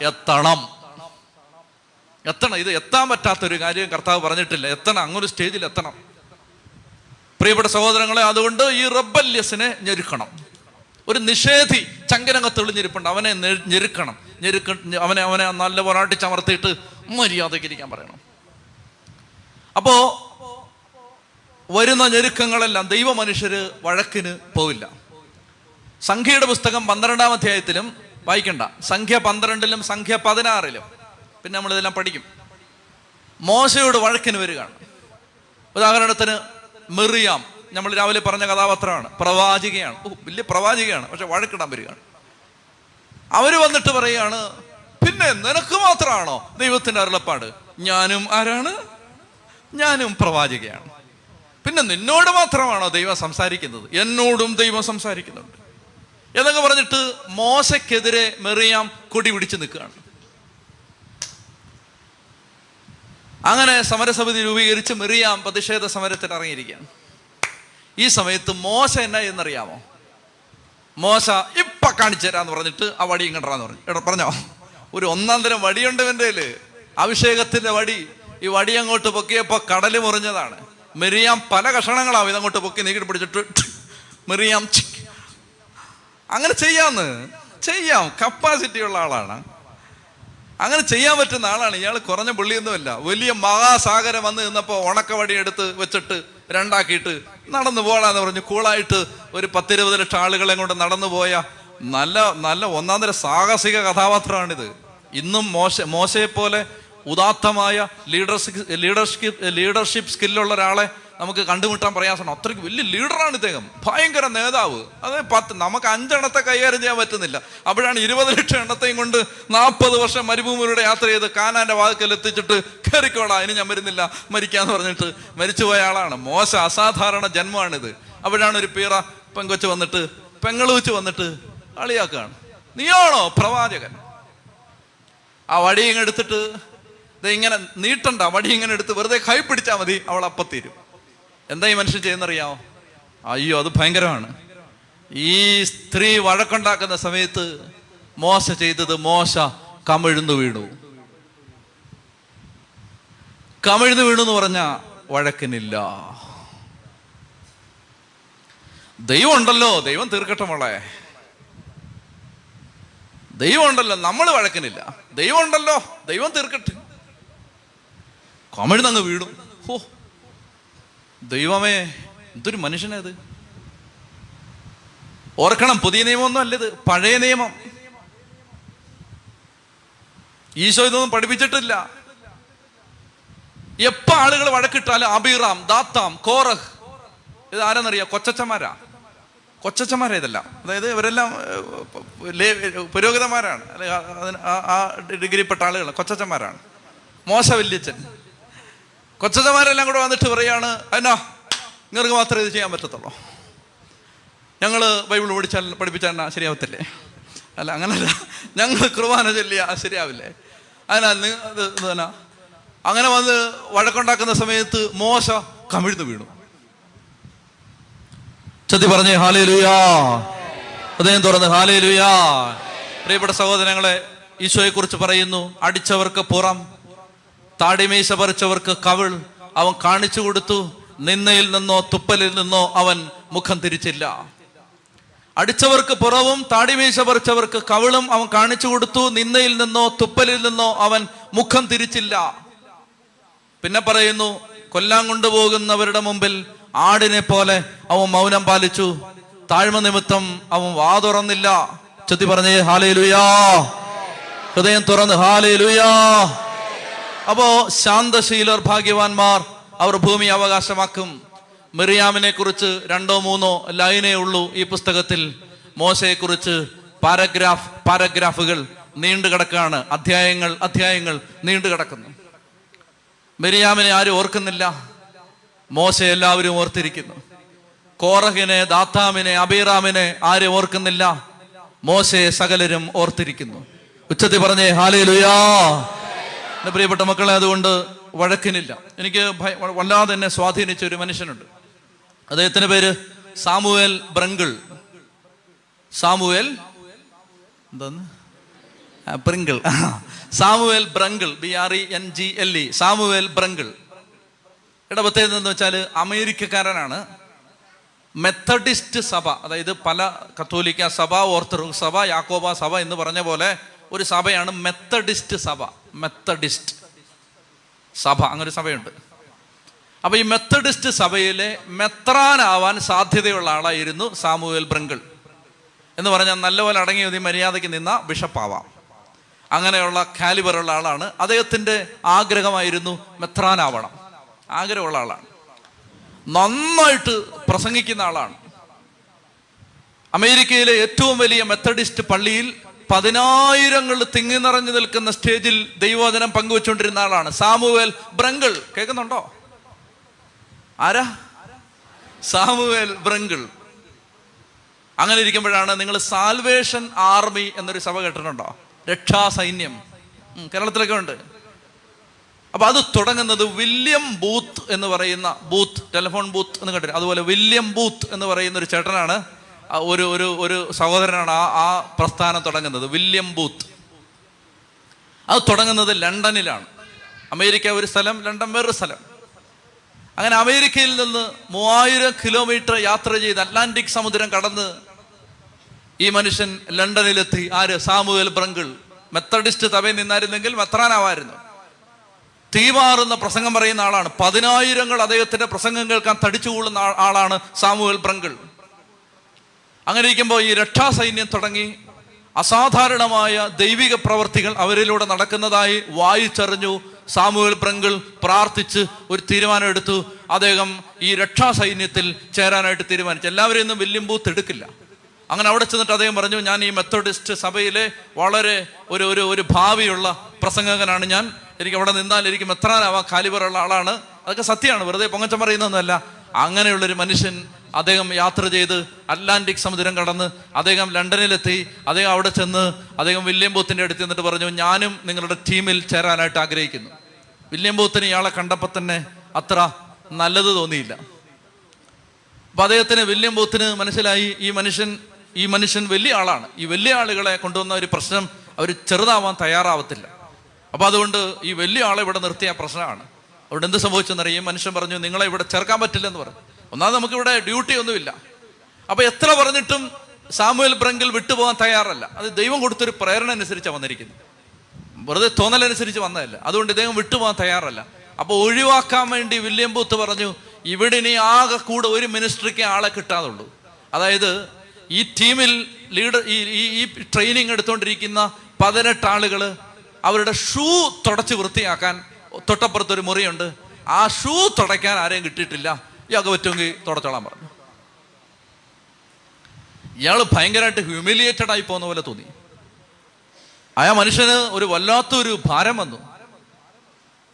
എത്തണം. എത്തണം. ഇത് എത്താൻ പറ്റാത്തൊരു കാര്യം കർത്താവ് പറഞ്ഞിട്ടില്ല. എത്തണം. അങ്ങൊരു സ്റ്റേജിൽ എത്തണം. പ്രിയപ്പെട്ട സഹോദരങ്ങളെ അതുകൊണ്ട് ഈ റബ്ബല്യസിനെ ഞെരുക്കണം. ഒരു നിഷേധി ചങ്കരംഗത്ത് തെളിഞ്ഞിരിപ്പുണ്ട് അവനെ ഞെരുക്കണം. ഞെരുക്ക അവനെ അവനെ നല്ല പോരാട്ടി ചമർത്തിയിട്ട് മര്യാദയ്ക്ക് ഇരിക്കാൻ പറയണം. അപ്പോ വരുന്ന ഞെരുക്കങ്ങളെല്ലാം ദൈവ മനുഷ്യര് വഴക്കിന് പോവില്ല. സംഖ്യയുടെ പുസ്തകം പന്ത്രണ്ടാം അധ്യായത്തിലും വായിക്കണ്ട. സംഖ്യ പന്ത്രണ്ടിലും സംഖ്യ പതിനാറിലും. പിന്നെ നമ്മളിതെല്ലാം പഠിക്കും. മോശയോട് വഴക്കിന് വരികയാണ്. ഉദാഹരണത്തിന് മെറിയാം നമ്മൾ രാവിലെ പറഞ്ഞ കഥാപാത്രമാണ് പ്രവാചികയാണ്. ഓ വലിയ പ്രവാചികയാണ് പക്ഷെ വഴക്കിടാൻ വരികയാണ്. അവർ വന്നിട്ട് പറയുകയാണ് പിന്നെ നിനക്ക് മാത്രമാണോ ദൈവത്തിന്റെ അരുളപ്പാട്? ഞാനും ആരാണ്? ഞാനും പ്രവാചികയാണ്. പിന്നെ നിന്നോട് മാത്രമാണോ ദൈവം സംസാരിക്കുന്നത്? എന്നോടും ദൈവം സംസാരിക്കുന്നുണ്ട്. എന്നൊക്കെ പറഞ്ഞിട്ട് മോശക്കെതിരെ മെറിയാം കൊടി പിടിച്ച് നിൽക്കുകയാണ്. അങ്ങനെ സമരസമിതി രൂപീകരിച്ച് മെറിയാം പ്രതിഷേധ സമരത്തിന് ഇറങ്ങിയിരിക്കുകയാണ്. ഈ സമയത്ത് മോശ എന്നാ എന്നറിയാമോ? മോശ ഇപ്പൊ കാണിച്ചു തരാന്ന് പറഞ്ഞിട്ട് ആ വടി ഇങ്ങോട്ടാന്ന് പറഞ്ഞു. എടാ പറഞ്ഞോ? ഒരു ഒന്നാം തരം വടിയുണ്ട് എന്റെ അഭിഷേകത്തിന്റെ വടി. ഈ വടി അങ്ങോട്ട് പൊക്കിയപ്പോ കടൽ മുറിഞ്ഞതാണ്. മെറിയാം പല കഷണങ്ങളാവും ഇതങ്ങോട്ട് പൊക്കി നീക്കി പിടിച്ചിട്ട് മെറിയാം അങ്ങനെ ചെയ്യാന്ന്. ചെയ്യാം. കപ്പാസിറ്റി ഉള്ള ആളാണ്. അങ്ങനെ ചെയ്യാൻ പറ്റുന്ന ആളാണ്. ഇയാൾ കുറഞ്ഞ പുള്ളിയൊന്നുമല്ല. വലിയ മഹാസാഗരം വന്ന് നിന്നപ്പോൾ ഉണക്കവടി എടുത്ത് വെച്ചിട്ട് രണ്ടാക്കിയിട്ട് നടന്നു പോകാന്ന് പറഞ്ഞു. കൂളായിട്ട് ഒരു പത്തിരുപത് ലക്ഷം ആളുകളെ കൊണ്ട് നടന്നു പോയ നല്ല നല്ല ഒന്നാം തരം സാഹസിക കഥാപാത്രമാണിത്. ഇന്നും മോശ മോശയെപ്പോലെ പോലെ ഉദാത്തമായ ലീഡർഷിപ്പ് ലീഡർഷിപ്പ് ലീഡർഷിപ്പ് സ്കില്ലുള്ള ഒരാളെ നമുക്ക് കണ്ടുമുട്ടാൻ പ്രയാസമാണ്. അത്രയ്ക്ക് വലിയ ലീഡറാണ് ഇദ്ദേഹം. ഭയങ്കര നേതാവ്. അത് പത്ത് നമുക്ക് അഞ്ചെണ്ണത്തെ കൈകാര്യം ചെയ്യാൻ പറ്റുന്നില്ല. അപ്പോഴാണ് ഇരുപത് ലക്ഷം എണ്ണത്തെയും കൊണ്ട് നാൽപ്പത് വർഷം മരുഭൂമിയിലൂടെ യാത്ര ചെയ്ത് കാനാന്റെ വാതിക്കൽ എത്തിച്ചിട്ട് കയറിക്കോടാ ഇനി ഞാൻ വരുന്നില്ല മരിക്കാന്ന് പറഞ്ഞിട്ട് മരിച്ചുപോയ ആളാണ്. മോശ അസാധാരണ ജന്മമാണിത്. അപ്പോഴാണ് ഒരു പീറ പെങ്കൊച്ച് വന്നിട്ട് പെങ്ങളൂച്ച് വന്നിട്ട് കളിയാക്കുകയാണ്. നീയാണോ പ്രവാചകൻ? ആ വടി ഇങ്ങനെ എടുത്തിട്ട് ഇങ്ങനെ നീട്ടണ്ട വടി ഇങ്ങനെ എടുത്ത് വെറുതെ കൈ പിടിച്ചാൽ മതി അവൾ അപ്പത്തീരും എന്താ ഈ മനുഷ്യൻ ചെയ്യുന്നറിയാമോ അയ്യോ അത് ഭയങ്കരമാണ്. ഈ സ്ത്രീ വഴക്കുണ്ടാക്കുന്ന സമയത്ത് മോശ ചെയ്തത് മോശ കമിഴ്ന്നു വീണു. കമിഴ്ന്നു വീണു എന്ന് പറഞ്ഞ വഴക്കിനില്ല. ദൈവം ഉണ്ടല്ലോ ദൈവം തീർക്കട്ടെ മോളെ. ദൈവം ഉണ്ടല്ലോ നമ്മൾ വഴക്കിനില്ല. ദൈവം ഉണ്ടല്ലോ ദൈവം തീർക്കട്ടെ. കമിഴ്ന്നങ്ങ് വീടും ഹോ ദൈവമേ എന്തൊരു മനുഷ്യനത് ഓർക്കണം പുതിയ നിയമമൊന്നും അല്ലത് പഴയ നിയമം. ഈശോ ഇതൊന്നും പഠിപ്പിച്ചിട്ടില്ല. എപ്പോ ആളുകൾ വഴക്കിട്ടാലും അബിറാം ദാത്താം കോറഹ് ഇത് ആരെന്നറിയാം? കൊച്ചച്ചന്മാരാ. കൊച്ചച്ചന്മാരാ ഇതെല്ലാം. അതായത് ഇവരെല്ലാം പുരോഗതിമാരാണ് അല്ലെ ആ- ഡിഗ്രിപ്പെട്ട ആളുകൾ കൊച്ചച്ചന്മാരാണ്. മോശ വല്യച്ഛൻ. കൊച്ചച്ചന്മാരെല്ലാം കൂടെ വന്നിട്ട് പറയാണ് എന്നാ നിങ്ങൾക്ക് മാത്രമേ ഇത് ചെയ്യാൻ പറ്റത്തുള്ളൂ. ഞങ്ങൾ ബൈബിൾ പഠിച്ചാൽ പഠിപ്പിച്ചാൽ ശരിയാവത്തില്ലേ? അല്ല അങ്ങനല്ല. ഞങ്ങൾ കുർബാന ചൊല്ലിയ ശരിയാവില്ലേ? അതിനാൽ നിങ്ങൾ എന്താ അങ്ങനെ വന്ന് വഴക്കുണ്ടാക്കുന്ന സമയത്ത് മോശ കമിഴ്ന്നു വീണു. ചതി പറഞ്ഞേ ഹാലേ ലുയാ ഹൃദയം തുറന്ന് ഹാലേ ലുയാ പ്രിയപ്പെട്ട സഹോദരങ്ങളെ ഈശോയെക്കുറിച്ച് പറയുന്നു അടിച്ചവർക്ക് പുറം താടിമീശ പറിച്ചവർക്ക് കവിൾ അവൻ കാണിച്ചു കൊടുത്തു. നിന്നയിൽ നിന്നോ തുപ്പലിൽ നിന്നോ അവൻ മുഖം തിരിച്ചില്ല. അടിച്ചവർക്ക് പുറവും താടിമീശ പറിച്ചവർക്ക് കവിളും അവൻ കാണിച്ചു കൊടുത്തു. നിന്നയിൽ നിന്നോ തുപ്പലിൽ നിന്നോ അവൻ മുഖം തിരിച്ചില്ല. പിന്നെ പറയുന്നു കൊല്ലാൻ കൊണ്ടുപോകുന്നവരുടെ മുമ്പിൽ ആടിനെ പോലെ അവൻ മൗനം പാലിച്ചു. താഴ്മ നിമിത്തം അവൻ വാ തുറന്നില്ല. ചൊത്തി പറഞ്ഞേ ഹാലേ ലുയാ ഹൃദയം തുറന്ന് ഹാലേ ലുയാ അപ്പോ ശാന്തശീലർ ഭാഗ്യവാന്മാർ അവർ ഭൂമി അവകാശമാക്കും. മിറിയാമിനെ കുറിച്ച് രണ്ടോ മൂന്നോ ലൈനേ ഉള്ളൂ ഈ പുസ്തകത്തിൽ. മോശയെ കുറിച്ച് പാരഗ്രാഫ് പാരഗ്രാഫുകൾ നീണ്ടു കിടക്കാണ്. അധ്യായങ്ങൾ അധ്യായങ്ങൾ നീണ്ടു കിടക്കുന്നു. മിരിയാമിനെ ആരും ഓർക്കുന്നില്ല. മോശ എല്ലാവരും ഓർത്തിരിക്കുന്നു. കോറഹിനെ ദാത്താമിനെ അബീറാമിനെ ആരും ഓർക്കുന്നില്ല. മോശയെ സകലരും ഓർത്തിരിക്കുന്നു. ഉച്ചത്തിൽ പറഞ്ഞേ ഹാലേ എന്റെ പ്രിയപ്പെട്ട മക്കളെ അതുകൊണ്ട് വഴക്കിനില്ല. എനിക്ക് വല്ലാതെ എന്നെ സ്വാധീനിച്ച ഒരു മനുഷ്യനുണ്ട്. അദ്ദേഹത്തിന്റെ പേര് സാമുവേൽ ബ്രങ്കിൾ സാമുവേൽ എന്താന്ന് Brengle Samuel Brengle B R E N G L E Samuel Brengle ഇടപത്തേത് എന്ന് വെച്ചാൽ അമേരിക്കക്കാരനാണ്. മെത്തഡിസ്റ്റ് സഭ അതായത് പല കത്തോലിക്ക സഭ ഓർത്തഡോക്സ് സഭ യാക്കോബ സഭ എന്ന് പറഞ്ഞ പോലെ ഒരു സഭയാണ് മെത്തഡിസ്റ്റ് സഭ. മെത്തഡിസ്റ്റ് സഭ. അങ്ങനൊരു സഭയുണ്ട്. അപ്പൊ ഈ മെത്തഡിസ്റ്റ് സഭയിലെ മെത്രാനാവാൻ സാധ്യതയുള്ള ആളായിരുന്നു സാമുവൽ ബ്രങ്കിൾ എന്ന് പറഞ്ഞാൽ നല്ലപോലെ അടങ്ങി ഒതുങ്ങി മര്യാദയ്ക്ക് നിന്ന ബിഷപ്പാവാം. അങ്ങനെയുള്ള കാലിബറുള്ള ആളാണ്. അദ്ദേഹത്തിന്റെ ആഗ്രഹമായിരുന്നു മെത്രാനാവണം. ആഗ്രഹമുള്ള ആളാണ്. നന്നായിട്ട് പ്രസംഗിക്കുന്ന ആളാണ്. അമേരിക്കയിലെ ഏറ്റവും വലിയ മെത്തഡിസ്റ്റ് പള്ളിയിൽ പതിനായിരങ്ങൾ തിങ്ങി നിറഞ്ഞു നിൽക്കുന്ന സ്റ്റേജിൽ ദൈവവചനം പങ്കുവെച്ചുകൊണ്ടിരുന്ന ആളാണ്. സാമുവേൽ ബ്രങ്കിൾ കേൾക്കുന്നുണ്ടോ? ആരാ? സാമുവേൽ ബ്രങ്കിൾ അങ്ങനെ ഇരിക്കുമ്പോഴാണ് നിങ്ങൾ സാൽവേഷൻ ആർമി എന്നൊരു സഭ കേട്ടിട്ടുണ്ടോ? രക്ഷാ സൈന്യം കേരളത്തിലൊക്കെ ഉണ്ട്. അപ്പൊ അത് തുടങ്ങുന്നത് വില്യം ബൂത്ത് എന്ന് പറയുന്ന ബൂത്ത് ടെലിഫോൺ ബൂത്ത് എന്ന് കേട്ടിട്ട് അതുപോലെ വില്യം ബൂത്ത് എന്ന് പറയുന്ന ഒരു ചേട്ടനാണ് ഒരു ഒരു ഒരു സഹോദരനാണ് ആ ആ പ്രസ്ഥാനം തുടങ്ങുന്നത്. William Booth. അത് തുടങ്ങുന്നത് ലണ്ടനിലാണ്. അമേരിക്ക ഒരു സ്ഥലം ലണ്ടൻ വേറൊരു സ്ഥലം. അങ്ങനെ അമേരിക്കയിൽ നിന്ന് മൂവായിരം കിലോമീറ്റർ യാത്ര ചെയ്ത് അറ്റ്ലാന്റിക് സമുദ്രം കടന്ന് ഈ മനുഷ്യൻ ലണ്ടനിലെത്തി. ആര്? Samuel Brinkle. മെത്തഡിസ്റ്റ് സഭയിൽ നിന്നായിരുന്നെങ്കിൽ മെത്രാനാവായിരുന്നു. തീമാറുന്ന പ്രസംഗം പറയുന്ന ആളാണ്. പതിനായിരങ്ങൾ അദ്ദേഹത്തിന്റെ പ്രസംഗം കേൾക്കാൻ തടിച്ചുകൂടുന്ന ആളാണ് സാമുവൽ ബ്രങ്കിൾ. അങ്ങനെ ഇരിക്കുമ്പോൾ ഈ രക്ഷാസൈന്യം തുടങ്ങി അസാധാരണമായ ദൈവിക പ്രവർത്തികൾ അവരിലൂടെ നടക്കുന്നതായി വായിച്ചറിഞ്ഞു. സാമൂഹ്യ പ്രങ്കിൾ പ്രാർത്ഥിച്ച് ഒരു തീരുമാനം എടുത്തു. അദ്ദേഹം ഈ രക്ഷാസൈന്യത്തിൽ ചേരാനായിട്ട് തീരുമാനിച്ചു. എല്ലാവരെയും ഒന്നും വില്യം ബൂത്ത് എടുക്കില്ല. അങ്ങനെ അവിടെ ചെന്നിട്ട് അദ്ദേഹം പറഞ്ഞു ഞാൻ ഈ മെത്തഡിസ്റ്റ് സഭയിലെ വളരെ ഒരു ഒരു ഒരു ഭാവിയുള്ള പ്രസംഗകനാണ് ഞാൻ. എനിക്ക് അവിടെ നിന്നാൽ എനിക്ക് മെത്രാനാവാ കാലിബറുള്ള ആളാണ്. അതൊക്കെ സത്യമാണ്. വെറുതെ പൊങ്ങച്ചം പറയുന്നൊന്നുമല്ല അങ്ങനെയുള്ളൊരു മനുഷ്യൻ അദ്ദേഹം യാത്ര ചെയ്ത് അറ്റ്ലാന്റിക് സമുദ്രം കടന്ന് അദ്ദേഹം ലണ്ടനിലെത്തി. അദ്ദേഹം അവിടെ ചെന്ന് അദ്ദേഹം വില്യം ബൂത്തിന്റെ അടുത്ത് എന്നിട്ട് പറഞ്ഞു ഞാനും നിങ്ങളുടെ ടീമിൽ ചേരാനായിട്ട് ആഗ്രഹിക്കുന്നു. വില്യം ബൂത്തിന് ഇയാളെ കണ്ടപ്പോൾ തന്നെ അത്ര നല്ലത് തോന്നിയില്ല. അപ്പം അദ്ദേഹത്തിന് വില്യം ബൂത്തിന് മനസ്സിലായി ഈ മനുഷ്യൻ ഈ മനുഷ്യൻ വലിയ ആളാണ്. ഈ വലിയ ആളുകളെ കൊണ്ടുവന്ന ഒരു പ്രശ്നം അവർ ചെറുതാവാൻ തയ്യാറാവത്തില്ല. അപ്പോൾ അതുകൊണ്ട് ഈ വലിയ ആളെ ഇവിടെ നിർത്തിയ പ്രശ്നമാണ്. അവിടെ എന്ത് സംഭവിച്ചെന്നറിയാം. ഈ മനുഷ്യൻ പറഞ്ഞു നിങ്ങളെ ഇവിടെ ചേർക്കാൻ പറ്റില്ലെന്ന് പറഞ്ഞു. ഒന്നാമത് നമുക്കിവിടെ ഡ്യൂട്ടി ഒന്നുമില്ല. അപ്പൊ എത്ര പറഞ്ഞിട്ടും സാമുവൽ ബ്രങ്കിൽ വിട്ടുപോകാൻ തയ്യാറല്ല. അത് ദൈവം കൊടുത്തൊരു പ്രേരണ അനുസരിച്ചാണ് വന്നിരിക്കുന്നത്. വെറുതെ തോന്നലനുസരിച്ച് വന്നതല്ല. അതുകൊണ്ട് ഇദ്ദേഹം വിട്ടുപോകാൻ തയ്യാറല്ല. അപ്പൊ ഒഴിവാക്കാൻ വേണ്ടി വില്യം ബൂത്ത് പറഞ്ഞു ഇവിടെ ഇനി ആകെ കൂടെ ഒരു മിനിസ്ട്രിക്ക് ആളെ കിട്ടാതുള്ളൂ. അതായത് ഈ ടീമിൽ ലീഡർ ഈ ഈ ട്രെയിനിങ് എടുത്തുകൊണ്ടിരിക്കുന്ന പതിനെട്ട് ആളുകൾ അവരുടെ ഷൂ തുടച്ച് വൃത്തിയാക്കാൻ തൊട്ടപ്പുറത്തൊരു മുറിയുണ്ട്. ആ ഷൂ തുടയ്ക്കാൻ ആരെയും കിട്ടിയിട്ടില്ല. ഇയാൾക്ക് പറ്റുമെങ്കിൽ തുടച്ചോളാൻ പറഞ്ഞു. ഇയാൾ ഭയങ്കരമായിട്ട് ഹ്യൂമിലിയേറ്റഡ് ആയി പോകുന്ന പോലെ തോന്നി. ആ മനുഷ്യന് ഒരു വല്ലാത്തൊരു ഭാരം വന്നു.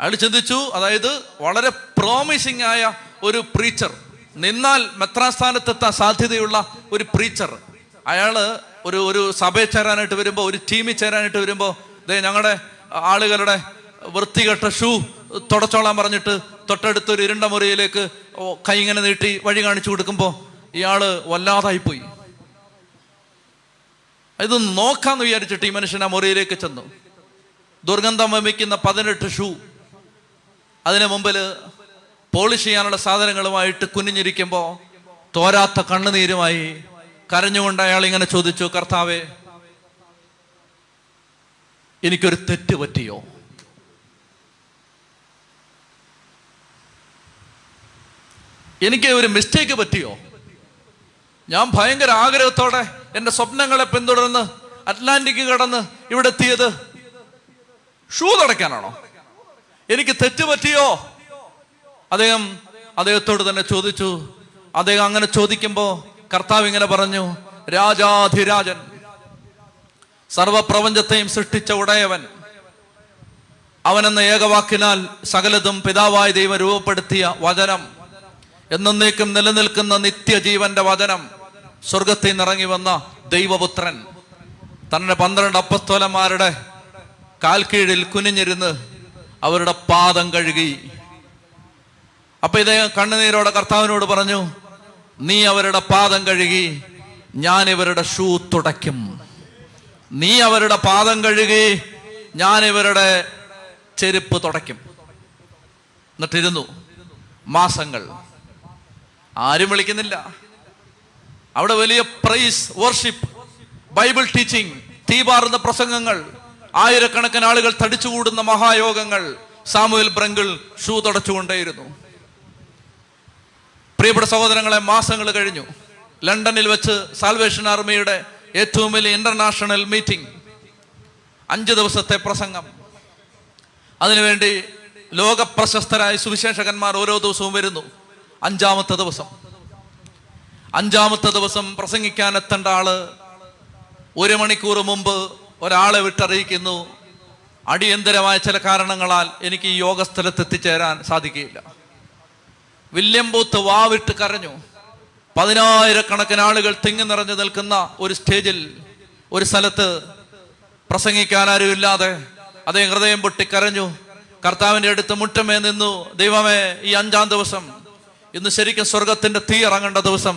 അയാൾ ചിന്തിച്ചു അതായത് വളരെ പ്രോമിസിങ് ആയ ഒരു പ്രീച്ചർ നിന്നാൽ മെത്രാസ്ഥാനത്തെത്താൻ സാധ്യതയുള്ള ഒരു പ്രീച്ചർ അയാൾ ഒരു ഒരു സഭയിൽ ചേരാനായിട്ട് വരുമ്പോൾ ഒരു ടീമിൽ ചേരാനായിട്ട് വരുമ്പോൾ ദേ ഞങ്ങളുടെ ആളുകളുടെ വൃത്തികെട്ട ഷൂ തുടച്ചോളാൻ പറഞ്ഞിട്ട് തൊട്ടടുത്തൊരു ഇരുണ്ട മുറിയിലേക്ക് കൈ ഇങ്ങനെ നീട്ടി വഴി കാണിച്ചു കൊടുക്കുമ്പോൾ ഇയാൾ വല്ലാതായിപ്പോയി. ഇത് നോക്കാന്ന് വിചാരിച്ചിട്ട് ഈ മനുഷ്യൻ ആ മുറിയിലേക്ക് ചെന്നു. ദുർഗന്ധം വമിക്കുന്ന പതിനെട്ട് ഷൂ. അതിന് മുമ്പിൽ പോളിഷ് ചെയ്യാനുള്ള സാധനങ്ങളുമായിട്ട് കുനിഞ്ഞിരിക്കുമ്പോൾ തോരാത്ത കണ്ണുനീരുമായി കരഞ്ഞുകൊണ്ട് അയാൾ ഇങ്ങനെ ചോദിച്ചു കർത്താവേ എനിക്കൊരു തെറ്റ് പറ്റിയോ? എനിക്ക് ഒരു മിസ്റ്റേക്ക് പറ്റിയോ? ഞാൻ ഭയങ്കര ആഗ്രഹത്തോടെ എന്റെ സ്വപ്നങ്ങളെ പിന്തുടർന്ന് അറ്റ്ലാന്റിക് കടന്ന് ഇവിടെ എത്തിയത്. ഷൂ തുടയ്ക്കാനാണോ? എനിക്ക് തെറ്റ് പറ്റിയോ? അദ്ദേഹം അദ്ദേഹത്തോട് തന്നെ ചോദിച്ചു. അദ്ദേഹം അങ്ങനെ ചോദിക്കുമ്പോൾ കർത്താവ് ഇങ്ങനെ പറഞ്ഞു രാജാധിരാജൻ സർവപ്രപഞ്ചത്തെയും സൃഷ്ടിച്ച ഉടയവൻ അവനെന്ന ഏകവാക്കിനാൽ സകലതും പിതാവായ ദൈവം രൂപപ്പെടുത്തിയ വചനം എന്നേക്കും നിലനിൽക്കുന്ന നിത്യജീവന്റെ വചനം സ്വർഗത്തിൽ നിന്നിറങ്ങി വന്ന ദൈവപുത്രൻ. തന്റെ പന്ത്രണ്ട് അപ്പസ്തോലന്മാരുടെ കാൽക്കീഴിൽ കുനിഞ്ഞിരുന്ന് അവരുടെ പാദം കഴുകി. അപ്പൊ ഇദ്ദേഹം കണ്ണുനീരോടെ കർത്താവിനോട് പറഞ്ഞു നീ അവരുടെ പാദം കഴുകി ഞാൻ ഇവരുടെ ഷൂ തുടയ്ക്കും. നീ അവരുടെ പാദം കഴുകി ഞാൻ ഇവരുടെ ചെരുപ്പ് തുടയ്ക്കും. എന്നിട്ടിരുന്നു. മാസങ്ങൾ. ആരും വിളിക്കുന്നില്ല. അവിടെ വലിയ പ്രൈസ് വർഷിപ്പ് ബൈബിൾ ടീച്ചിങ് തീപാറുന്ന പ്രസംഗങ്ങൾ ആയിരക്കണക്കിന് ആളുകൾ തടിച്ചുകൂടുന്ന മഹായോഗങ്ങൾ സാമുവൽ ബ്രങ്കിൾ ഷൂ തുടച്ചുകൊണ്ടേയിരുന്നു. പ്രിയപ്പെട്ട സഹോദരങ്ങളെ മാസങ്ങൾ കഴിഞ്ഞു. ലണ്ടനിൽ വെച്ച് സാൽവേഷൻ ആർമിയുടെ ഏറ്റവും വലിയ ഇന്റർനാഷണൽ മീറ്റിംഗ് അഞ്ച് ദിവസത്തെ പ്രസംഗം. അതിനുവേണ്ടി ലോക പ്രശസ്തരായ സുവിശേഷകന്മാർ ഓരോ ദിവസവും വരുന്നു. അഞ്ചാമത്തെ ദിവസം. അഞ്ചാമത്തെ ദിവസം പ്രസംഗിക്കാൻ എത്തേണ്ട ആൾ ഒരു മണിക്കൂർ മുമ്പ് ഒരാളെ വിട്ടറിയിക്കുന്നു. അടിയന്തരമായ ചില കാരണങ്ങളാൽ എനിക്ക് ഈ യോഗസ്ഥലത്ത് എത്തിച്ചേരാൻ സാധിക്കുകയില്ല. വില്യം ബൂത്ത് വാവിട്ട് കരഞ്ഞു. പതിനായിരക്കണക്കിന് ആളുകൾ തിങ്ങി നിറഞ്ഞു നിൽക്കുന്ന ഒരു സ്റ്റേജിൽ ഒരു സ്ഥലത്ത് പ്രസംഗിക്കാൻ ആരുമില്ലാതെ അതേ ഹൃദയം പൊട്ടി കരഞ്ഞു. കർത്താവിന്റെ അടുത്ത് മുറ്റമേ നിന്നു. ദൈവമേ ഈ അഞ്ചാം ദിവസം ഇന്ന് ശരിക്കും സ്വർഗത്തിന്റെ തീ ഇറങ്ങേണ്ട ദിവസം.